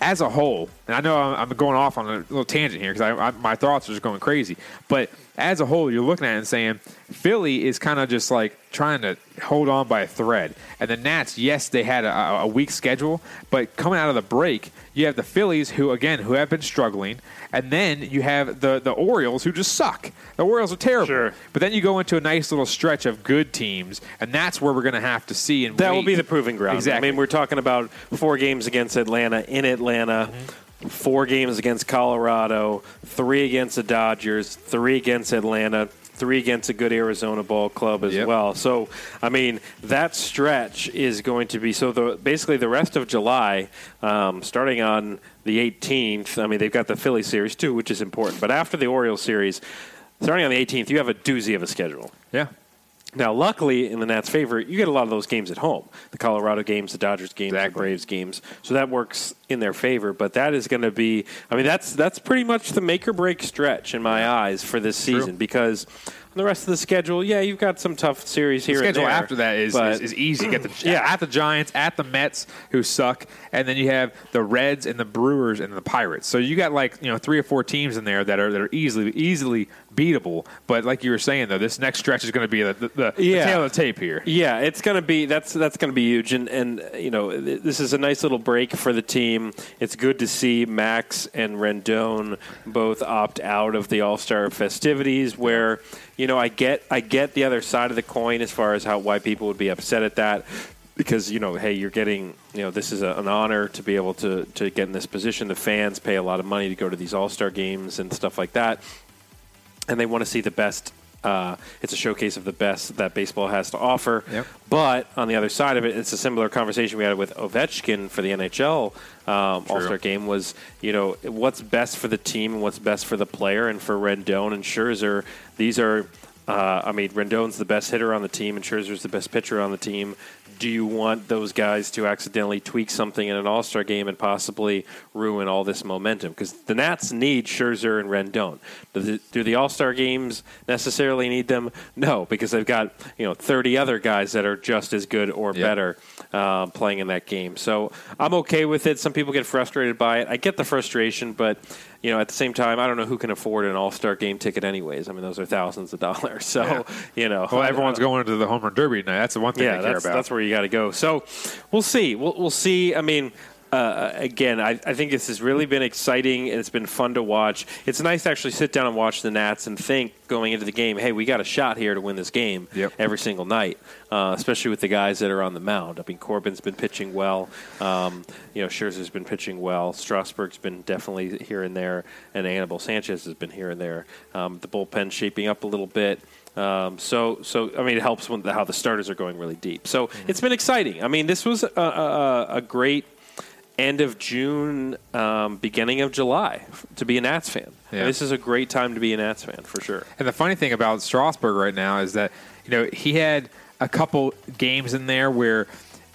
as a whole, and I know I'm, I'm going off on a little tangent here because I, I, my thoughts are just going crazy. But as a whole, you're looking at it and saying Philly is kind of just like trying to hold on by a thread. And the Nats, yes, they had a, a weak schedule, but coming out of the break, you have the Phillies, who again, who have been struggling, and then you have the the Orioles, who just suck. The Orioles are terrible. Sure. But then you go into a nice little stretch of good teams, and that's where we're going to have to see. And That will be the proving ground. Exactly. I mean, we're talking about four games against Atlanta in Atlanta, mm-hmm. Four games against Colorado, three against the Dodgers, three against Atlanta, three against a good Arizona ball club as Yep. well. So, I mean, that stretch is going to be so. The basically the rest of July, um, starting on the 18th. I mean, they've got the Philly series too, which is important. But after the Orioles series, starting on the 18th, you have a doozy of a schedule. yeah. Now, luckily, in the Nats' favor, you get a lot of those games at home. The Colorado games, the Dodgers games, the Exactly. Braves games. So that works in their favor. But that is going to be, I mean, that's that's pretty much the make or break stretch in my eyes for this season because the rest of the schedule, yeah, you've got some tough series The here. and schedule there, after that is, is, is easy. Get the Yeah. at the Giants, at the Mets, who suck, and then you have the Reds and the Brewers and the Pirates. So you got like you know three or four teams in there that are that are easily easily beatable. But like you were saying though, this next stretch is going to be the, the, the, Yeah. the tail of the tape here. Yeah, it's going to be that's that's going to be huge, and and you know this is a nice little break for the team. It's good to see Max and Rendon both opt out of the All Star festivities. Where you know I get I get the other side of the coin as far as how why people would be upset at that. Because you know, hey, you're getting you know this is a, an honor to be able to to get in this position. The fans pay a lot of money to go to these All Star games and stuff like that and they want to see the best. Uh, it's a showcase of the best that baseball has to offer. Yep. But on the other side of it, it's a similar conversation we had with Ovechkin for the NHL um, All Star game. Was you know what's best for the team and what's best for the player, and for Rendon and Scherzer, these are. Uh, I mean, Rendon's the best hitter on the team, and Scherzer's the best pitcher on the team. Do you want those guys to accidentally tweak something in an All Star game and possibly ruin all this momentum? Because the Nats need Scherzer and Rendon. Do the, do the All Star games necessarily need them? No, because they've got you know 30 other guys that are just as good or Yeah. better uh, playing in that game. So I'm okay with it. Some people get frustrated by it. I get the frustration, but you know at the same time, I don't know who can afford an All Star game ticket anyways. I mean, those are thousands of dollars. So Yeah. you know, Well, everyone's going to the home run derby tonight. That's the one thing yeah, they care that's, about. that's where you got to go. So we'll see. We'll, we'll see. I mean, uh, again, I, I think this has really been exciting and it's been fun to watch. It's nice to actually sit down and watch the Nats and think going into the game, hey, we got a shot here to win this game Yep. every single night, uh, especially with the guys that are on the mound. I mean, Corbin's been pitching well. Um, you know, Scherzer's been pitching well. Strasburg's been definitely here and there, and Anibal Sanchez has been here and there. Um, the bullpen shaping up a little bit. Um, so, so I mean, it helps when the, how the starters are going really deep. So it's been exciting. I mean, this was a, a, a great end of June, um, beginning of July to be a Nats fan. Yeah. This is a great time to be a Nats fan for sure. And the funny thing about Strasburg right now is that you know he had a couple games in there where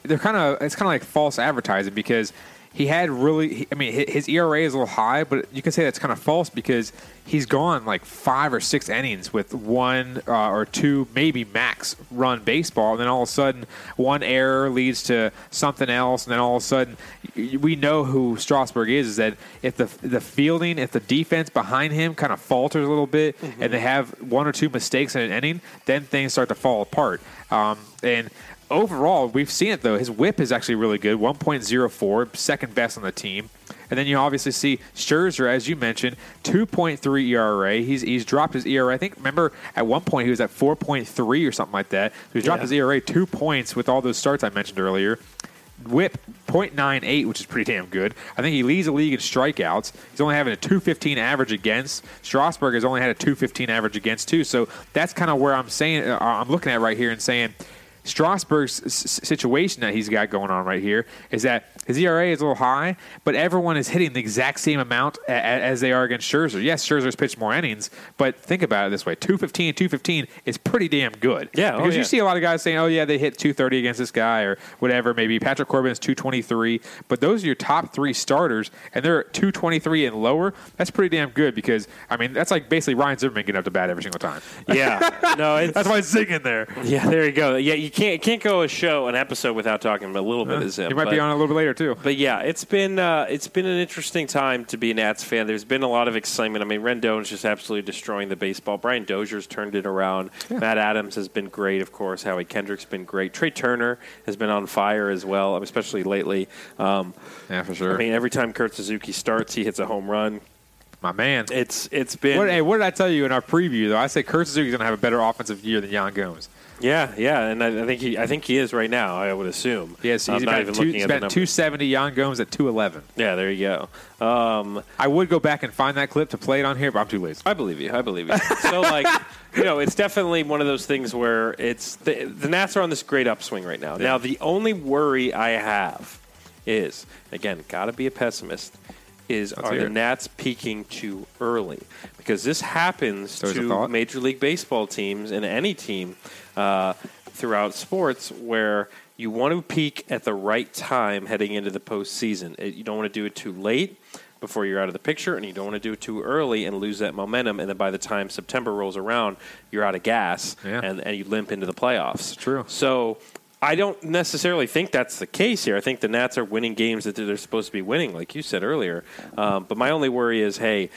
they're kind of it's kind of like false advertising because he had really I mean his ERA is a little high, but you can say that's kind of false because he's gone like five or six innings with one uh, or two maybe max run baseball, and then all of a sudden one error leads to something else, and then all of a sudden we know who Strasburg is. Is that if the the fielding, if the defense behind him kind of falters a little bit, and they have one or two mistakes in an inning, then things start to fall apart. Um, and overall, we've seen it though. His WHIP is actually really good, 1.04, second best on the team. And then you obviously see Scherzer, as you mentioned, 2.3 ERA. He's he's dropped his ERA. I think remember at one point he was at 4.3 or something like that. So he's dropped Yeah. his ERA two points with all those starts I mentioned earlier. Whip 0.98, which is pretty damn good. I think he leads the league in strikeouts. He's only having a 215 average against. Strasburg has only had a 215 average against too. So that's kind of where I'm saying uh, I'm looking at right here and saying Strasburg's s- situation that he's got going on right here is that his ERA is a little high, but everyone is hitting the exact same amount a- a- as they are against Scherzer. Yes, Scherzer's pitched more innings, but think about it this way: 215, 215 is pretty damn good. Yeah, oh, because yeah. you see a lot of guys saying, "Oh yeah, they hit 230 against this guy or whatever." Maybe Patrick Corbin is 223, but those are your top three starters, and they're at 223 and lower. That's pretty damn good because I mean that's like basically Ryan Zimmerman getting up to bat every single time. Yeah, no, it's, That's why it's singing there. Yeah, there you go. Yeah, you can't can't go a show an episode without talking a little bit of Zim. You might be on a little bit later too. But yeah, it's been uh, it's been an interesting time to be a Nats fan. There's been a lot of excitement. I mean, Rendon's just absolutely destroying the baseball. Brian Dozier's turned it around. Matt Adams has been great, of course. Howie Kendrick's been great. Trea Turner has been on fire as well, especially lately. Um, Yeah, for sure. I mean, every time Kurt Suzuki starts, he hits a home run. My man. It's it's been What, hey, what did I tell you in our preview though? I said Kurt Suzuki's going to have a better offensive year than Yan Gomes. Yeah, yeah, and I, I think he I think he is right now. I would assume. Yes, I'm he's not about, even two, looking he's at the about numbers. 270. Yan Gomes at 211. Yeah, there you go. Um, I would go back and find that clip to play it on here, but I'm too lazy. I believe you. I believe you. so, like, you know, it's definitely one of those things where it's the, the Nats are on this great upswing right now. Now, the only worry I have is, again, got to be a pessimist. Is Let's are hear the. Nats peaking too early? Because this happens there's to? Major League Baseball teams and any team uh, throughout sports where you want to peak at the right time heading into the postseason. It- You don't want to do it too late before you're out of the picture, and you don't want to do it too early and lose that momentum. And then by the time September rolls around, you're out of gas Yeah. and, and you limp into the playoffs. true. So I don't necessarily think that's the case here. I think the Nats are winning games that they're supposed to be winning, like you said earlier. Um, but my only worry is, hey,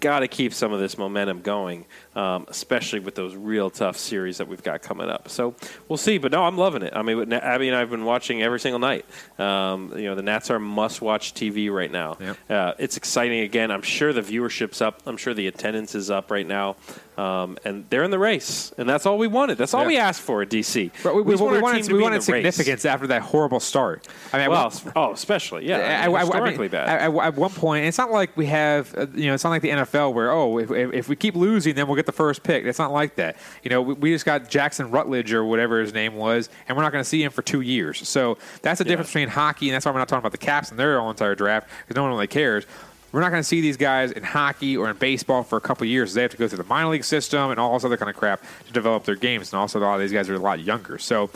got to keep some of this momentum going, um, especially with those real tough series that we've got coming up. So we'll see. But no, I'm loving it. I mean, Abby and I have been watching every single night. Um, you know, the Nats are must-watch TV right now. Yep. Uh, it's exciting again. I'm sure the viewership's up. I'm sure the attendance is up right now. Um, and they're in the race, and that's all we wanted. That's all Yeah. we asked for at DC. But we, we, we wanted, to we in wanted the race. significance after that horrible start. I mean, Well, well, oh, especially yeah, I mean, at- historically at- bad. At, at one point, it's not like we have, uh, you know, it's not like the NFL where, oh, if, if, if we keep losing, then we'll get the first pick. It's not like that. You know, we, we just got Jackson Rutledge or whatever his name was, and we're not going to see him for two years. So that's the difference between hockey, and that's why we're not talking about the Caps and their whole entire draft because no one really cares. We're not going to see these guys in hockey or in baseball for a couple of years. They have to go through the minor league system and all this other kind of crap to develop their games. And also, a lot of these guys are a lot younger. So,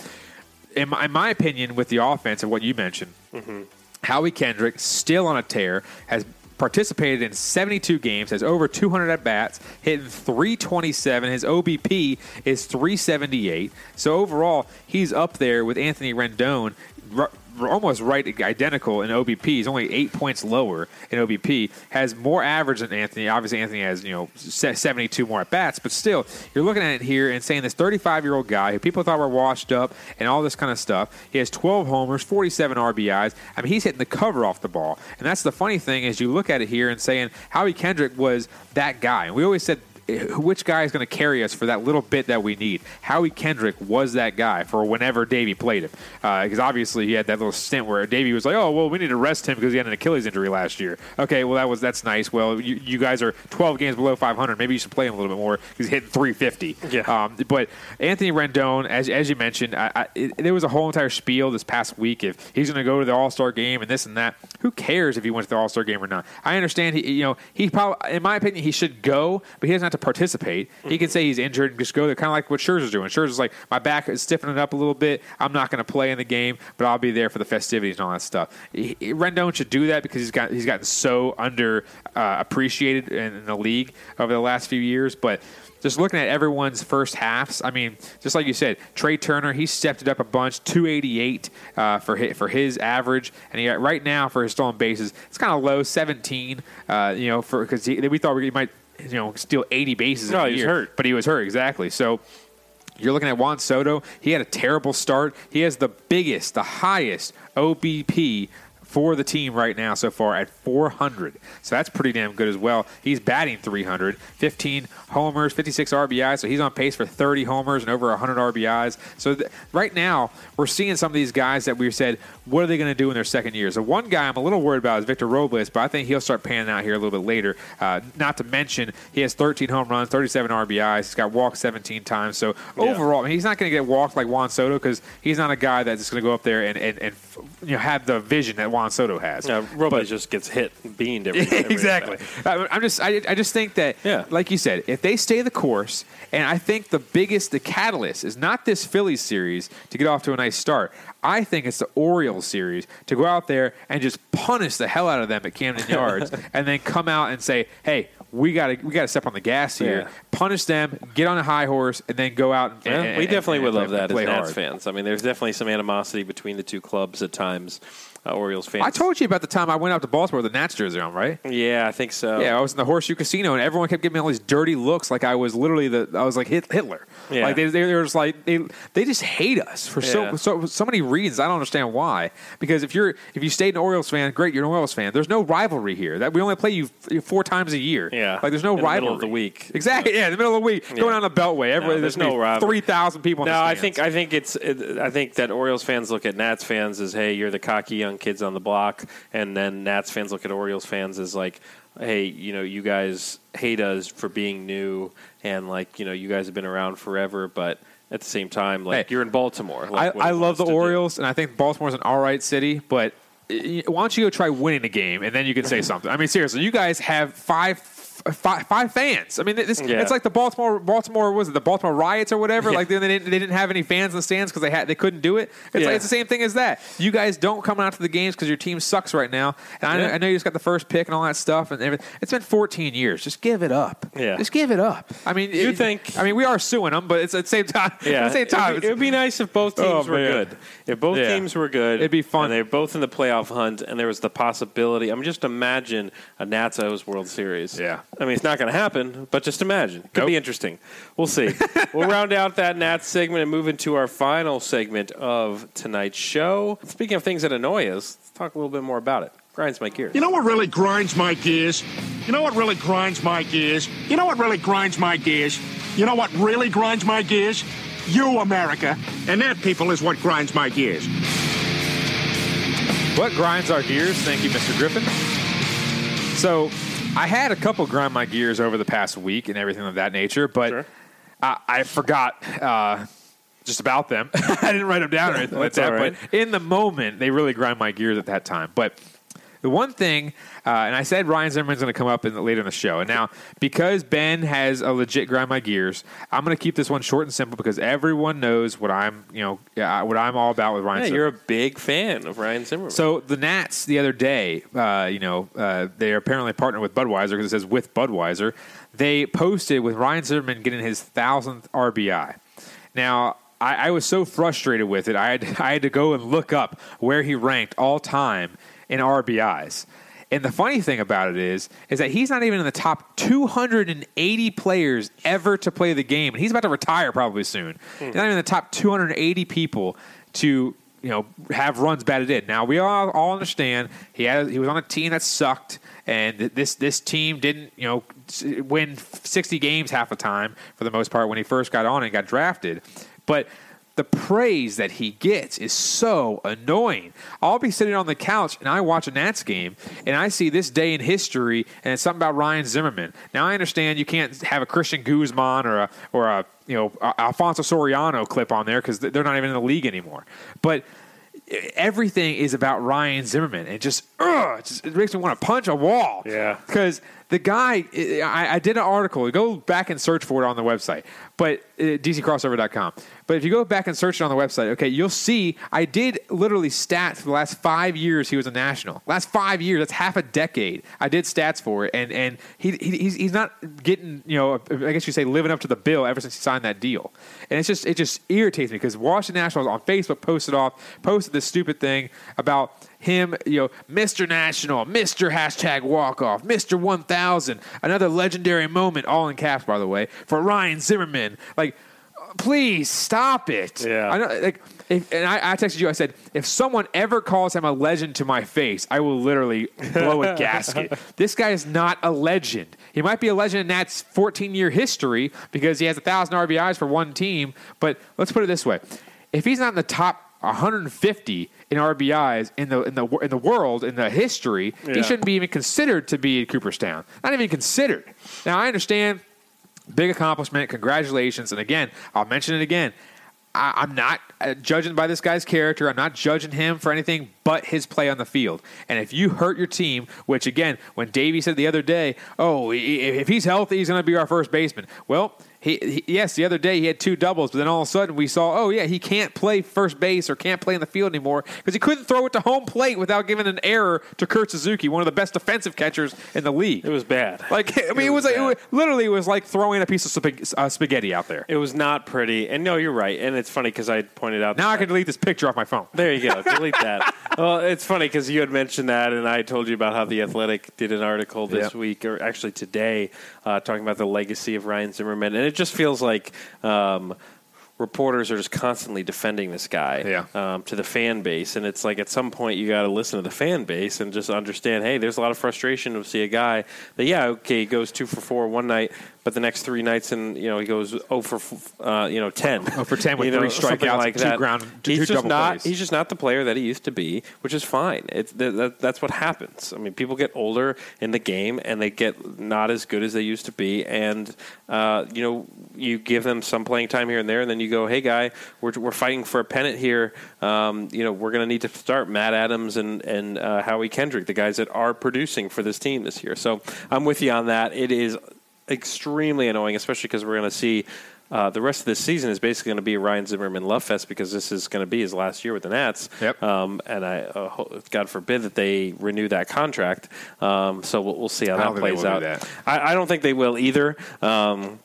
in my, in my opinion, with the offense and what you mentioned, mm-hmm. Howie Kendrick, still on a tear, has participated in 72 games, has over 200 at bats, hitting 327. His OBP is 378. So overall, he's up there with Anthony Rendon. Almost right identical in OBP. He's only eight points lower in OBP. Has more average than Anthony. Obviously, Anthony has you know 72 more at bats, but still, you're looking at it here and saying this 35 year old guy who people thought were washed up and all this kind of stuff. He has 12 homers, 47 RBIs. I mean, he's hitting the cover off the ball, and that's the funny thing is you look at it here and saying Howie Kendrick was that guy, and we always said which guy is going to carry us for that little bit that we need? Howie Kendrick was that guy for whenever Davey played him, because obviously he had that little stint where Davey was like, "Oh, well, we need to rest him because he had an Achilles injury last year." Okay, well that was that's nice. Well, you, you guys are 12 games below 500. Maybe you should play him a little bit more. Because he's hitting 350. Yeah. Um, but Anthony Rendon, as, as you mentioned, I, I, it, there was a whole entire spiel this past week if he's going to go to the All Star game and this and that. Who cares if he went to the All Star game or not? I understand. He, you know, he probably, in my opinion, he should go, but he doesn't have to participate. He can say he's injured and just go there, kind of like what Scherzer's doing. Scherzer's like, my back is stiffening up a little bit. I'm not going to play in the game, but I'll be there for the festivities and all that stuff. He, he- Rendon should do that because he's got he's gotten so under uh, appreciated in, in the league over the last few years, but just looking at everyone's first halves, I mean, just like you said, Trea Turner, he stepped it up a bunch, 288 uh, for his, for his average, and he right now for his stolen bases, it's kind of low, 17. Uh, you know, for because we thought he might you know steal 80 bases. No, he was year, hurt. but he was hurt exactly. So. You're looking at Juan Soto. He had a terrible start. He has the biggest, the highest OBP for the team right now so far at 400. So that's pretty damn good as well. He's batting 300, 15 homers, 56 RBIs. So he's on pace for 30 homers and over 100 RBIs. So th- right now, we're seeing some of these guys that we said, what are they going to do in their second year? So one guy I'm a little worried about is Victor Robles, but I think he'll start panning out here a little bit later. Uh, not to mention, he has 13 home runs, 37 RBIs. He's got walked 17 times. So overall, I mean, he's not going to get walked like Juan Soto because he's not a guy that's just going to go up there and, and, and you know have the vision that Juan Soto has. Yeah, Robles just gets hit, and beamed every, every exactly. I- I'm just, I, I just think that, Yeah. like you said, if they stay the course, and I think the biggest, the catalyst is not this Phillies series to get off to a nice start. I think it's the Orioles series to go out there and just punish the hell out of them at Camden Yards, and then come out and say, "Hey, we got to we got to step on the gas here, Yeah. punish them, get on a high horse, and then go out. And, Yeah, and- we and- definitely and would love that as Nats hard. fans. I mean, there's definitely some animosity between the two clubs at times. Uh, Orioles fans. I told you about the time I went out to Baltimore with the Nats jersey on, right? Yeah, I think so. Yeah, I was in the Horseshoe Casino, and everyone kept giving me all these dirty looks, like I was literally the I was like Hitler. Yeah. Like they, they were just like they they just hate us for Yeah. so so so many reasons. I don't understand why. Because if you're if you stayed an Orioles fan, great, you're an Orioles fan. There's no rivalry here. That we only play you f- four times a year. Yeah. like there's no In the rivalry middle of the week. Exactly. Yeah, in the middle of the week, going down the Beltway. Everybody, there's there's no rivalry. three thousand people. In No, the I think I think it's it, I think that Orioles fans look at Nats fans as hey, you're the cocky young kids on the block, and then Nats fans look at Orioles fans as like, hey, you know, you guys hate us for being new, and like you know, you guys have been around forever, but at the same time, like Hey, you're in Baltimore. I, Like, what I love the to do. Orioles, and I think Baltimore's an all right city, but uh, why don't you go try winning a game and then you can say something? I mean, seriously, you guys have five. Five, five fans. I mean, this, Yeah. it's like the Baltimore, Baltimore was it the Baltimore riots or whatever? Like they, they, didn't, they didn't have any fans in the stands because they had they couldn't do it. It's Yeah. like it's the same thing as that. You guys don't come out to the games because your team sucks right now. And I, know, I know you just got the first pick and all that stuff and everything. It's been 14 years. Just give it up. Yeah. just give it up. I mean, You it- think- I mean, we are suing them, but it's at the same time. Yeah, at the same time, it'd be, it'd be nice if both oh, teams Oh, were man. good. If both Yeah. teams were good, It'd be fun. And they're both in the playoff hunt, and there was the possibility. I mean, just imagine a Nats O's World Series. Yeah. I mean, it's not going to happen, but just imagine. Could Nope. be interesting. We'll see. we'll round out that Nats segment and move into our final segment of tonight's show. Speaking of things that annoy us, let's talk a little bit more about it. Grinds my gears. You know what really grinds my gears? You know what really grinds my gears? You know what really grinds my gears? You know what really grinds my gears? You, America. And that, people, is what grinds my gears. What grinds our gears? Thank you, Mr. Griffin. So, I had a couple grind my gears over the past week and everything of that nature, but Sure. I, I forgot uh, just about them. I didn't write them down or anything like that. right. But in the moment, they really grind my gears at that time. But the one thing, uh, and I said Ryan Zimmerman's going to come up in the, later in the show. And now, because Ben has a legit grind my gears, I'm going to keep this one short and simple because everyone knows what I'm, you know, what I'm all about with Ryan. Yeah, Zimmerman. you're a big fan of Ryan Zimmerman. So the Nats the other day, uh, you know, uh, they are apparently partnered with Budweiser because it says with Budweiser. They posted with Ryan Zimmerman getting his thousandth RBI. Now. I, I was so frustrated with it. I had I had to go and look up where he ranked all time in RBIs. And the funny thing about it is, is that he's not even in the top 280 players ever to play the game, and he's about to retire probably soon. Hmm. He's not even in the top 280 people to you know have runs batted in. Now we all all understand he had he was on a team that sucked, and this this team didn't you know win 60 games half the time for the most part when he first got on and got drafted, but the praise that he gets is so annoying. I'll be sitting on the couch and I watch a Nats game and I see this day in history and it's something about Ryan Zimmerman. Now I understand you can't have a Cristian Guzman or a or a you know Alfonso Soriano clip on there because they're not even in the league anymore. But everything is about Ryan Zimmerman. And it just, ugh, it just it makes me want to punch a wall. Yeah. Because the guy, I, I did an article. Go back and search for it on the website, but Uh, DCCrossover.com. But if you go back and search it on the website, okay, you'll see I did literally stats for the last five years he was a national. Last five years, that's half a decade. I did stats for it, and and he, he he's, he's not getting you know I guess you say living up to the bill ever since he signed that deal, and it's just it just irritates me because Washington Nationals on Facebook posted off posted this stupid thing about him, you know, Mr. National, Mr. Hashtag Walk Off, Mr. 1000, another legendary moment, all in caps, by the way, for Ryan Zimmerman. Like, please stop it. Yeah. I know, like, if, and I, I texted you. I said, if someone ever calls him a legend to my face, I will literally blow a gasket. This guy is not a legend. He might be a legend in Nat's 14 year history because he has a thousand RBIs for one team. But let's put it this way: if he's not in the top 150 in RBIs in the in the in the world in the history, Yeah. he shouldn't be even considered to be in Cooperstown. Not even considered. Now I understand big accomplishment. Congratulations. And again, I'll mention it again. I, I'm not uh, judging by this guy's character. I'm not judging him for anything but his play on the field. And if you hurt your team, which again, when Davey said the other day, oh, if he's healthy, he's going to be our first baseman. Well, he, he, yes, the other day he had two doubles, but then all of a sudden we saw, oh yeah, he can't play first base or can't play in the field anymore because he couldn't throw it to home plate without giving an error to Kurt Suzuki, one of the best defensive catchers in the league. It was bad. Like I mean, it was, like, it literally it was like throwing a piece of spag- uh, spaghetti out there. It was not pretty. And no, you're right. And it's funny because I pointed out. Now I can delete this picture off my phone. There you go. Delete that. well, it's funny because you had mentioned that, and I told you about how the Athletic did an article this Yep. week, or actually today, uh, talking about the legacy of Ryan Zimmerman, and it just feels like. Um, Reporters are just constantly defending this guy Yeah. um, to the fan base, and it's like at some point you got to listen to the fan base and just understand. Hey, there's a lot of frustration to see a guy that yeah, okay, he goes two for four one night, but the next three nights and you know he goes oh for uh, you know ten, Oh for 10 with you know, three strikeouts like two that. ground- two- he's two just double not plays. he's just not the player that he used to be, which is fine. It's that, that's what happens. I mean, people get older in the game and they get not as good as they used to be, and uh, you know you give them some playing time here and there, and then you go, hey guy, we're we're fighting for a pennant here. Um, you know we're going to need to start Matt Adams and and uh, Howie Kendrick, the guys that are producing for this team this year. So I'm with you on that. It is extremely annoying, especially because we're going to see. Uh, the rest of this season is basically going to be Ryan Zimmerman love fest because this is going to be his last year with the Nats. Yep. Um, and I, uh, ho- God forbid that they renew that contract. Um, so we'll, we'll see how that don't think they plays out. that. I, I don't think they will either. Um,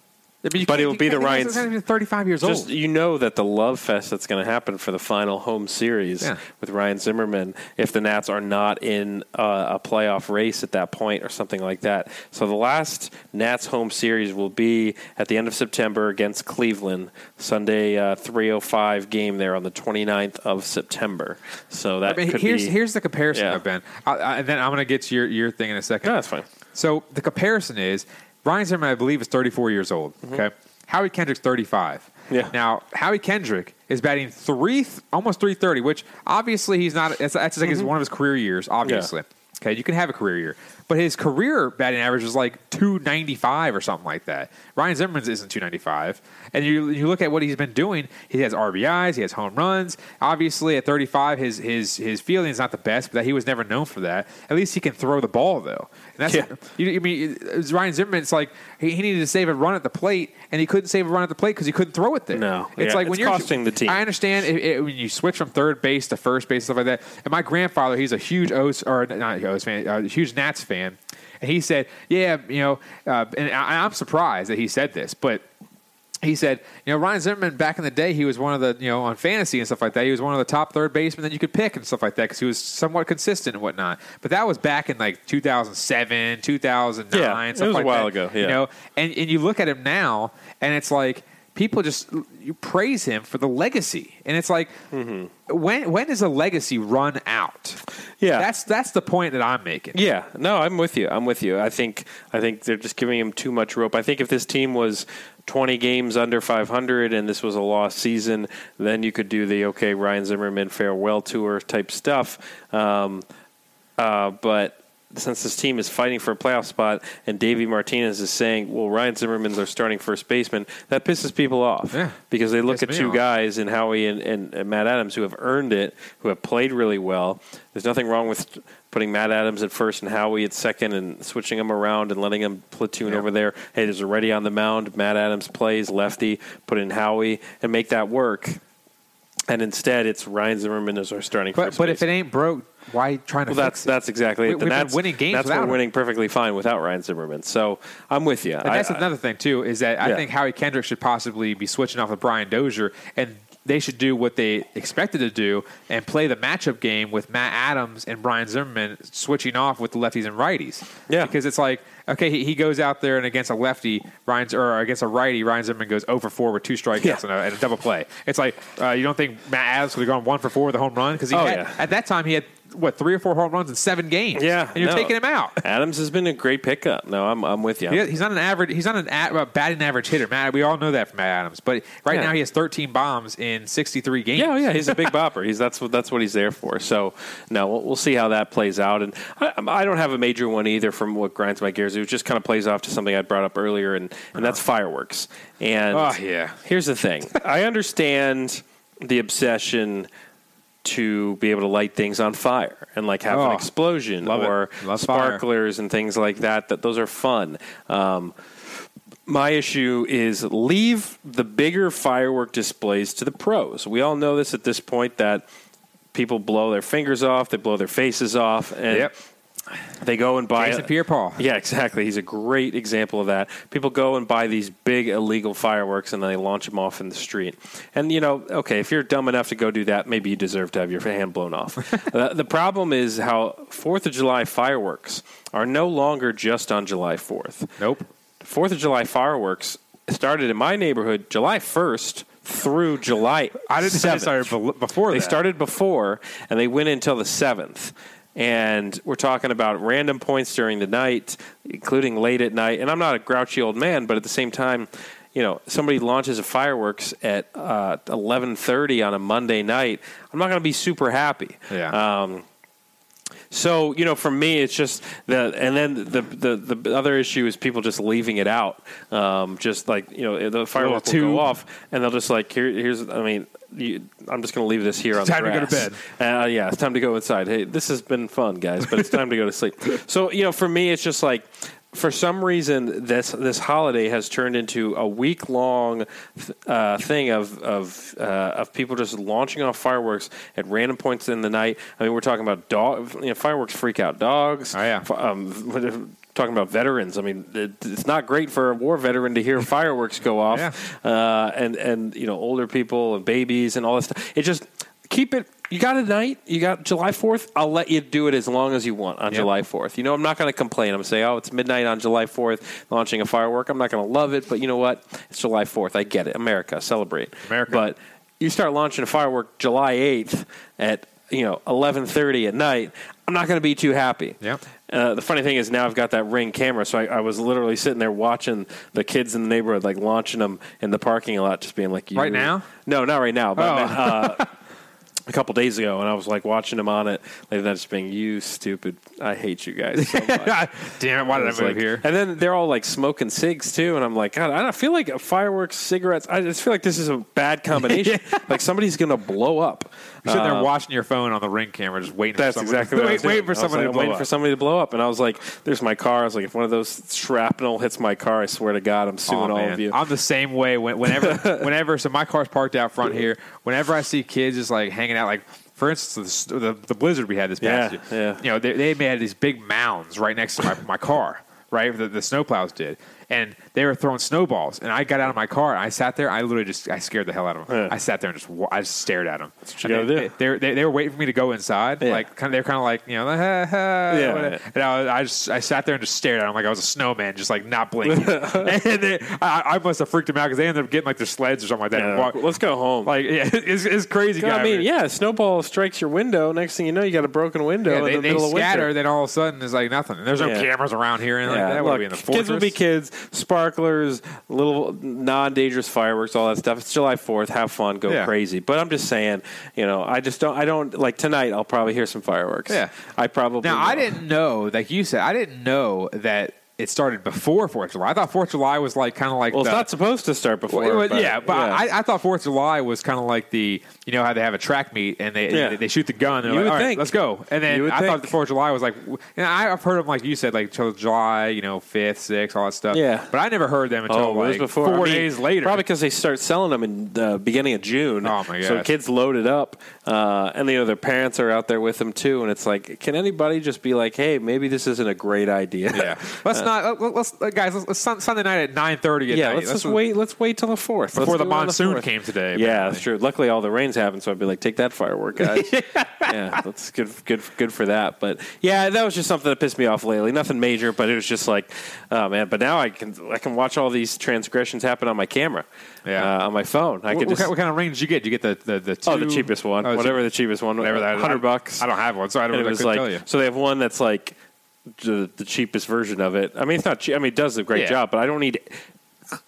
but it will be the Ryan's. Thirty-five years Just old. you know that the love fest that's going to happen for the final home series Yeah. with Ryan Zimmerman, if the Nats are not in uh, a playoff race at that point or something like that. So the last Nats home series will be at the end of September against Cleveland, Sunday uh, 3:05 game there on the 29th of September. So that I mean, here's be, here's the comparison, Yeah. Ben. I, I, and then I'm going to get to your your thing in a second. No, that's fine. So the comparison is Ryan Zimmerman, I believe, is 34 years old. Okay, Howie Kendrick's 35. Mm-hmm. Yeah. Now Howie Kendrick is batting three, almost 330, which obviously he's not. That's, that's like his, Mm-hmm. one of his career years. Obviously, okay, you can have a career year, but his career batting average is like 295 or something like that. Ryan Zimmerman's isn't 295, and you you look at what he's been doing. He has RBIs, he has home runs. Obviously, at 35, his his his fielding is not the best, but that he was never known for that. At least he can throw the ball though. That's Yeah. you, I mean, it's Ryan Zimmerman. It's like he, he needed to save a run at the plate, and he couldn't save a run at the plate because he couldn't throw it there. No. it's Yeah, like when it's you're costing the team. I understand it, it, when you switch from third base to first base stuff like that. And my grandfather, he's a huge O's or not O's fan, a huge Nats fan, and he said, "Yeah, you know," uh, and I, I'm surprised that he said this, but he said, you know, Ryan Zimmerman back in the day, he was one of the, you know, on fantasy and stuff like that. He was one of the top third basemen that you could pick and stuff like that because he was somewhat consistent and whatnot. But that was back in like 2007, 2009, Yeah, it was a like while that, ago, You know, and, and you look at him now, and it's like people just you praise him for the legacy, and it's like when when does a legacy run out? Mm-hmm. Yeah. that's that's the point that I'm making. Yeah, no, I'm with you. I'm with you. I think I think they're just giving him too much rope. I think if this team was 20 games under 500 and this was a lost season, then you could do the okay Ryan Zimmerman farewell tour type stuff. Um, uh, but since this team is fighting for a playoff spot and Davey Martinez is saying, "Well, Ryan Zimmerman's our starting first baseman," that pisses people off Yeah. because they look at two off. guys in Howie and, and, and Matt Adams who have earned it, who have played really well. There's nothing wrong with putting Matt Adams at first and Howie at second and switching them around and letting them platoon Yeah. over there. Hey, there's already on the mound. Matt Adams plays lefty. Put in Howie and make that work. And instead, it's Ryan Zimmerman as our starting But first but if it ain't broke, why trying to Well, that's it? that's exactly We- it. been winning games That's without we're winning perfectly fine without Ryan Zimmerman. So I'm with you. And that's another thing too is that I Yeah. think Howie Kendrick should possibly be switching off with Brian Dozier, and they should do what they expected to do and play the matchup game with Matt Adams and Brian Zimmerman switching off with the lefties and righties. Yeah. because it's like okay, he, he goes out there and against a lefty, Ryan's or against a righty, Ryan Zimmerman goes 0 for 4 with two strikeouts Yeah. and, a, and a double play. It's like uh, you don't think Matt Adams would have gone one for four with a home run because he Oh, had, yeah. at that time he had what three or four home runs in seven games. Yeah, and you're no. taking him out. Adams has been a great pickup. No, I'm I'm with you. He- he's not an average. He's not an a, uh, batting average hitter. Matt, we all know that from Matt Adams. But right Yeah. now he has 13 bombs in 63 games. Yeah, oh, yeah, he's a big bopper. He's that's what that's what he's there for. So no, we'll, we'll see how that plays out. And I, I don't have a major one either from what grinds my gears. It just kind of plays off to something I brought up earlier, and and that's fireworks. And Oh, yeah. here's the thing: I understand the obsession to be able to light things on fire and like have Oh, an explosion or Love fire. sparklers and things like that. That those are fun. Um, my issue is leave the bigger firework displays to the pros. We all know this at this point that people blow their fingers off, they blow their faces off, and Yep. They go and buy. Jason Pierre-Paul. Yeah, exactly. He's a great example of that. People go and buy these big illegal fireworks and then they launch them off in the street. And you know, okay, if you're dumb enough to go do that, maybe you deserve to have your hand blown off. uh, the problem is how Fourth of July fireworks are no longer just on July Fourth. Nope. Fourth of July fireworks started in my neighborhood July first through July. I didn't say they started before They that. started before, and they went until the seventh. And we're talking about random points during the night, including late at night. And I'm not a grouchy old man, but at the same time, you know, somebody launches a fireworks at uh, 11:30 on a Monday night. I'm not going to be super happy. Yeah. Um, so you know, for me, it's just the and then the the the other issue is people just leaving it out. Um, just like you know, the firewall will go off, and they'll just like here. Here's I mean, you, I'm just going to leave this here on It's the time to go to bed. Uh, yeah, it's time to go inside. Hey, this has been fun, guys, but it's time to go to sleep. So you know, for me, it's just like. For some reason, this this holiday has turned into a week long uh, thing of of uh, of people just launching off fireworks at random points in the night. I mean, we're talking about dog you know, fireworks freak out dogs. Oh, yeah. Um, talking about veterans. I mean, it, it's not great for a war veteran to hear fireworks go off, Yeah. uh, and and you know older people and babies and all that stuff. It just keep it. You got a night. You got July Fourth. I'll let you do it as long as you want on Yep. July Fourth. You know, I'm not going to complain. I'm going to say, oh, it's midnight on July Fourth, launching a firework. I'm not going to love it, but you know what? It's July Fourth. I get it. America, celebrate. America. But you start launching a firework July 8th at you know 11:30 at night. I'm not going to be too happy. Yep. Uh, the funny thing is now I've got that ring camera, so I, I was literally sitting there watching the kids in the neighborhood, like launching them in the parking lot, just being like, you- Right now? No, not right now. But Oh. uh, a couple days ago, and I was like watching them on it, like just being you stupid. I hate you guys so much. Damn it! Why did I It's move like- here? And then they're all like smoking cigs too, and I'm like, God, I don't feel like fireworks, cigarettes. I just feel like this is a bad combination. Like somebody's gonna blow up. You're sitting there Uh, watching your phone on the ring camera, just waiting. that's for someone, exactly what I wait, was doing. waiting for I was somebody like, to I'm blow waiting up. for somebody to blow up, and I was like, "There's my car." I was like, "If one of those shrapnel hits my car, I swear to God, I'm suing all man. of you." I'm the same way. When, whenever, whenever, so my car's parked out front here. Whenever I see kids just like hanging out, like for instance, the, the, the blizzard we had this past Yeah, year. yeah. You know, they, they had these big mounds right next to my, my car, right? The, the snowplows did, and they were throwing snowballs. And I got out of my car. And I sat there. I literally just I scared the hell out of them. Yeah. I sat there and just I just stared at them. what you they, do. They, were- they, they were waiting for me to go inside. Yeah. Like kind of, they're kind of like you know, ha, ha, Yeah. and I, I just I sat there and just stared at them like I was a snowman, just like not blinking. and they, I, I must have freaked them out because they ended up getting like their sleds or something like that. Yeah, walk- let's go home. like yeah, it's, it's crazy. I guy. mean, yeah, a snowball strikes your window. Next thing you know, you got a broken window Yeah, in they, the they middle of scatter, winter. then all of a sudden it's like nothing. And there's no cameras around here, and like that would look, be in the fortress. kids will be kids. Sparklers, little non-dangerous fireworks, all that stuff. It's July Fourth. Have fun, go Yeah. crazy. But I'm just saying, you know, I just don't. I don't like tonight. I'll probably hear some fireworks. Yeah. I probably. Now I didn't know, like you said, I didn't know that it started before Fourth of July. I thought Fourth of July was like kind of like Well, the, it's not supposed to start before. Well, but, yeah, but I, I thought Fourth of July was kind of like the you know how they have a track meet and they Yeah. they, they shoot the gun. And You like, would All right, think. let's go. And then I thought the Fourth of July was like, know, I've heard them like you said, like till July, you know, fifth, sixth, all that stuff. Yeah. but I never heard them until Oh, was like before. four I mean, days later. Probably because they start selling them in the beginning of June. Oh, my god! So kids loaded up, uh, and you know their parents are out there with them too. And it's like, can anybody just be like, hey, maybe this isn't a great idea? yeah, let's not let- let's uh, guys. Let's, let's Sunday night at nine thirty yeah, night. let's just wait. Let's wait till the fourth before the do it on monsoon 4th. came today. Yeah, apparently. that's true. Luckily, all the rains happened, so I'd be like, take that firework, guys. yeah, that's good, good, good for that. But yeah, that was just something that pissed me off lately. Nothing major, but it was just like, oh man. But now I can I can watch all these transgressions happen on my camera, Yeah. uh, on my phone. I What, can what just kind, what kind of ring did you get? Did you get the the, the two, oh the cheapest one, Oh, the whatever the cheapest one, Whatever that is. hundred bucks. I don't have one, so I don't really it was like tell you. so they have one that's like the, the cheapest version of it. I mean, it's not cheap. I mean, it does a great Yeah. job, but I don't need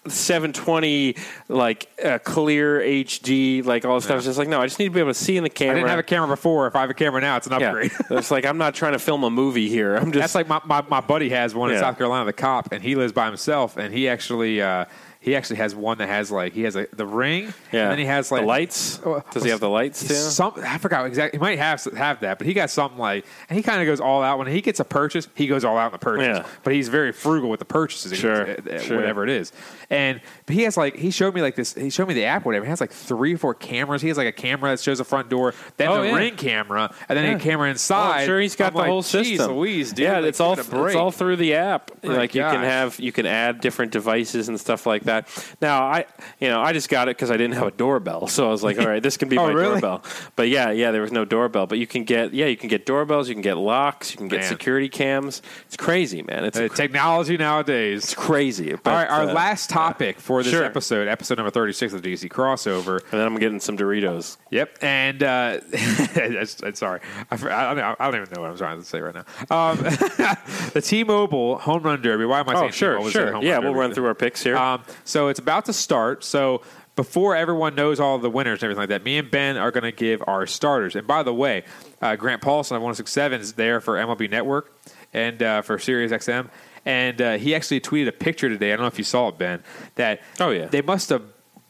720 like uh, clear HD like all this stuff. It's just like no, I just need to be able to see in the camera. I didn't have a camera before. If I have a camera now, it's an yeah. upgrade. it's like I'm not trying to film a movie here. I'm just That's like my, my, my buddy has one in South Carolina, the cop, and he lives by himself, and he actually uh, he actually has one that has like he has like the ring, Yeah. and then he has like the lights. Oh, Does he have the lights too? Some I forgot exactly. He might have have that, but he got something like, and he kind of goes all out when he gets a purchase. He goes all out in the purchase, Yeah. but he's very frugal with the purchases. Sure, sure. whatever it is. And but he has like he showed me like this. He showed me the app, or whatever. He has like three or four cameras. He has like a camera that shows the front door, then Oh, the yeah. got camera, and then Yeah. a camera Oh, inside. I'm sure he's got I'm the like, whole "Geez system. Louise, dude, yeah, like, it's all give it a break." it's all through the app. Oh my like you can have you can add different devices and stuff like that. Now I you know I just got it because I didn't have a doorbell, so I was like, all right, this can be Oh, my really? doorbell. But yeah, yeah, there was no doorbell, but you can get yeah you can get doorbells, you can get locks, you can get Man. security cams. It's crazy, man. It's Uh, technology nowadays. It's crazy. All right, our uh, last topic for this Sure. episode, episode number 36 of the DC crossover. And then I'm getting some Doritos. Yep. And uh, sorry, I, I, don't, I don't even know what I'm trying to say right now. Um, the T-Mobile Home Run Derby. Why am I Oh, saying sure, T-Mobile sure. Yeah, Run we'll run through our picks here. Um, so it's about to start. So before everyone knows all the winners and everything like that, me and Ben are going to give our starters. And by the way, uh, Grant Paulsen of 1067 is there for MLB Network and uh, for Sirius XM. And uh, he actually tweeted a picture today. I don't know if you saw it, Ben. That Oh, yeah. they must have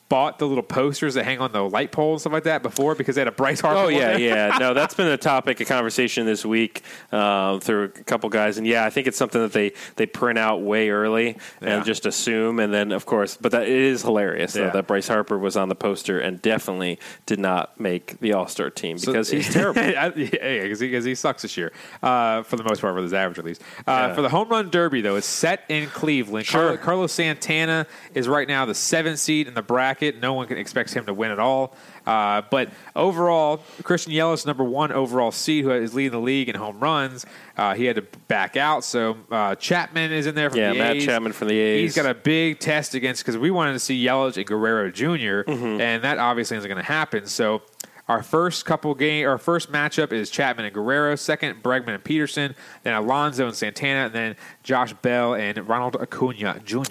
bought the little posters that hang on the light pole and stuff like that before because they had a Bryce Harper. Oh yeah, yeah. No, that's been a topic of conversation this week uh, through a couple guys, and yeah, I think it's something that they they print out way early Yeah. and just assume, and then of course, but that it is hilarious though, that Bryce Harper was on the poster and definitely did not make the All Star team So- because he's terrible. Yeah, because he, he sucks this year, uh, for the most part, with his average at least. Uh, Yeah. For the home run derby, though, it's set in Cleveland. Sure. Carlos Santana is right now the seventh seed in the bracket. No one can expects him to win at all. Uh, but overall, Christian Yelich, number one overall seed, who is leading the league in home runs. Uh, he had to back out, so uh, Chapman is in there from Yeah, the Matt A's. Chapman from the A's. He's got a big test against because we wanted to see Yelich and Guerrero junior Mm-hmm. and that obviously isn't going to happen. So our first couple game, our first matchup is Chapman and Guerrero. Second, Bregman and Pederson. Then Alonso and Santana, and then Josh Bell and Ronald Acuna Jr.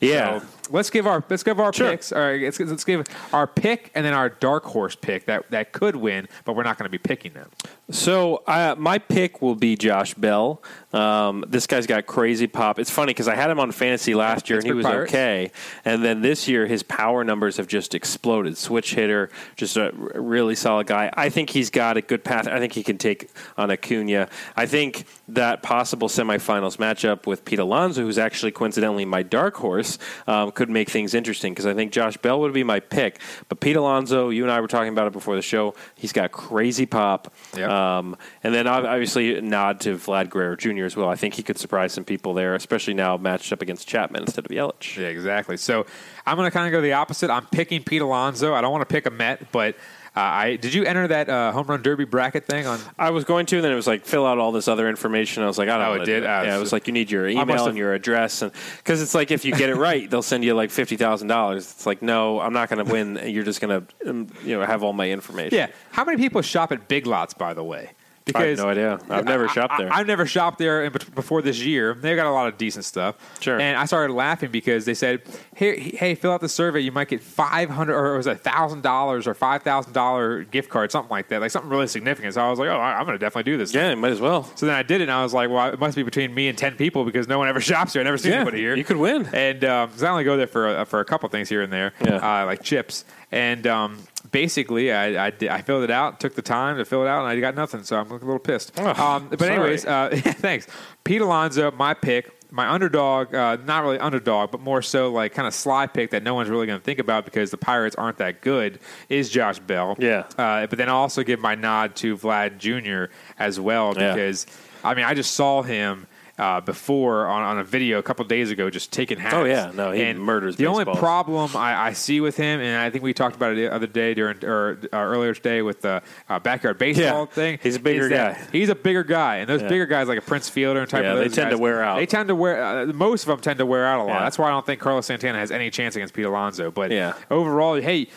Yeah. So let's give our let's give our Sure. picks. All right, let's, let's give our pick and then our dark horse pick that that could win, but we're not going to be picking them. So uh, my pick will be Josh Bell. Um, this guy's got crazy pop. It's funny because I had him on fantasy last year and he was Pirates. okay, and then this year his power numbers have just exploded. Switch hitter, just a really solid guy. I think he's got a good path. I think he can take on Acuna. I think that possible semifinals matchup with Pete Alonso, who's actually coincidentally my dark horse, um, could make things interesting because I think Josh Bell would be my pick. But Pete Alonso, you and I were talking about it before the show. He's got crazy pop. Yep. Um, and then obviously nod to Vlad Guerrero Jr. as well. I think he could surprise some people there, especially now matched up against Chapman instead of Yelich. Yeah, exactly. So I'm going to kind of go the opposite. I'm picking Pete Alonso. I don't want to pick a Met, but I did you enter that uh, home run derby bracket thing on? I was going to, and then it was like fill out all this other information. I was like, I don't. Know. Oh, it did? do Oh, yeah, it was like you need your email and your address, and because it's like if you get it right, they'll send you like fifty thousand dollars. It's like no, I'm not going to win. You're just going to um, you know have all my information. Yeah. How many people shop at Big Lots, by the way? I have no idea. I've never shopped there. I, have never shopped there before this year. They've got a lot of decent stuff. Sure. And I started laughing because they said, "Hey, hey, fill out the survey. You might get five hundred or it was a thousand dollars or five thousand dollar gift card, something like that, like something really significant." So I was like, "Oh, I- I'm going to definitely do this." yeah, you might as well. So then I did it, and I was like, "Well, it must be between me and ten people because no one ever shops here. I never see Yeah, anybody here. you could win. And um 'cause I only go there for a, for a couple things here and there, Yeah. uh, like chips. And um, basically, I, I, I filled it out, took the time to fill it out, and I got nothing. So I'm a little pissed. um, but sorry. anyways, uh, thanks, Pete Alonso, my pick. My underdog, uh, not really underdog, but more so like kind of sly pick that no one's really going to think about because the Pirates aren't that good, is Josh Bell. Yeah. Uh, but then I'll also give my nod to Vlad Jr. as well Yeah. because I mean I just saw him uh, before on, on a video a couple days ago just taking hacks. Oh, yeah. No, he and murders The only problem I, I see with him, and I think we talked about it the other day during or uh, earlier today with the uh, backyard baseball Yeah. thing. He's a bigger guy. He's a bigger guy, and those Yeah. bigger guys like a Prince Fielder and type Yeah, of they those tend to wear out. They tend to wear. Uh, most of them tend to wear out a lot. That's why I don't think Carlos Santana has any chance against Pete Alonso. But Yeah. overall, hey,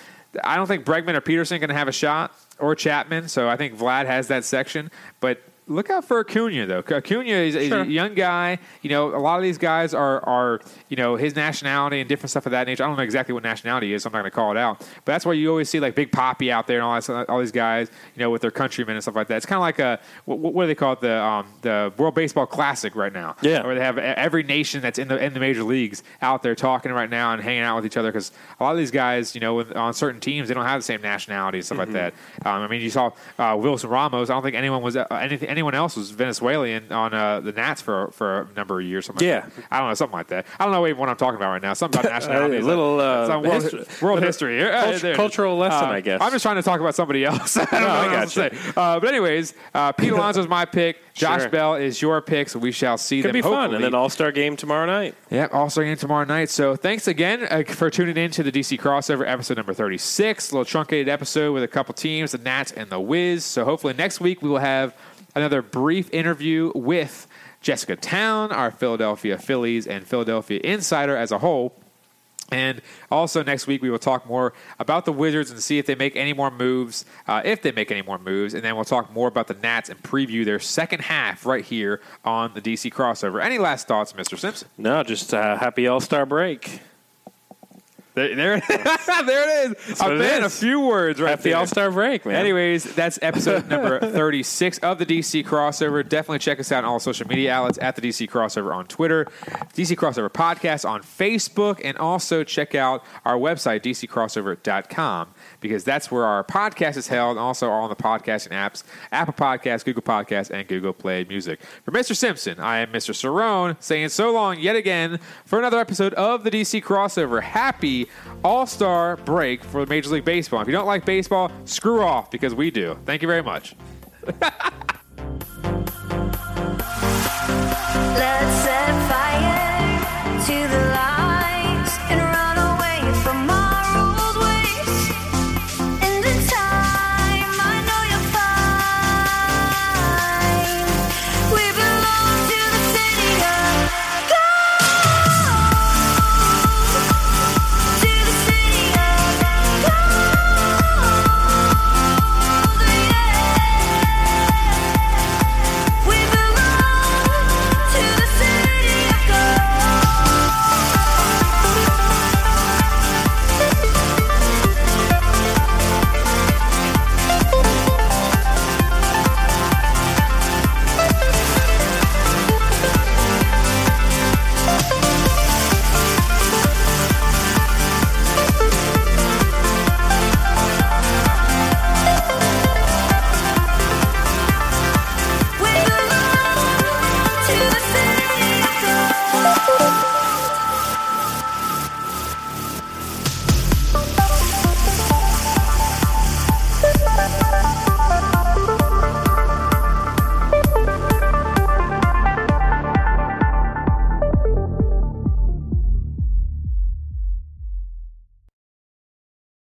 I don't think Bregman or Pederson can have a shot or Chapman. So I think Vlad has that section. But look out for Acuna though. Acuna is, is Sure. a young guy. You know, a lot of these guys are are you know his nationality and different stuff of that nature. I don't know exactly what nationality is. So I'm not going to call it out. But that's why you always see like Big Poppy out there and all that, all these guys. You know, with their countrymen and stuff like that. It's kind of like a what, what do they call it? The um, the World Baseball Classic right now. Yeah. where they have every nation that's in the in the major leagues out there talking right now and hanging out with each other because a lot of these guys, you know, with, on certain teams, they don't have the same nationality and stuff Mm-hmm. like that. Um, I mean, you saw uh, Wilson Ramos. I don't think anyone was uh, anything, anyone else was Venezuelan on uh, the Nats for for a number of years. Something Yeah. like. I don't know, something like that. I don't know even what I'm talking about right now. Something about nationality. A little, uh, Some world, history. world history. Uh, cultural lesson, Uh, I guess. I'm just trying to talk about somebody else. I don't know I to gotcha. Uh, but anyways, uh, Pete Alonso is my pick. Josh Sure. Bell is your pick. So we shall see Could them. be fun. And then All Star game tomorrow night. yeah, also again tomorrow night. So thanks again uh, for tuning in to the DC crossover episode number 36. A little truncated episode with a couple teams, the Nats and the Wiz. So hopefully next week we will have another brief interview with Jessica Town, our Philadelphia Phillies and Philadelphia insider as a whole. And also next week we will talk more about the Wizards and see if they make any more moves, uh, if they make any more moves, and then we'll talk more about the Nats and preview their second half right here on the DC crossover. Any last thoughts, Mr. Simpson? No, just uh, happy All Star break. There, there, there it is. what A it man, is. a few words right Happy there. All Star break, man. Anyways, that's episode number 36 of the DC Crossover. Definitely check us out on all social media outlets at the DC Crossover on Twitter, DC Crossover Podcast on Facebook, and also check out our website, dccrossover.com, because that's where our podcast is held, and also on the podcasting apps Apple Podcasts, Google Podcasts, and Google Play Music. For Mr. Simpson, I am Mr. Serone, saying so long yet again for another episode of the DC Crossover. Happy All Star break for Major League Baseball. If you don't like baseball, screw off because we do. Thank you very much. Let's say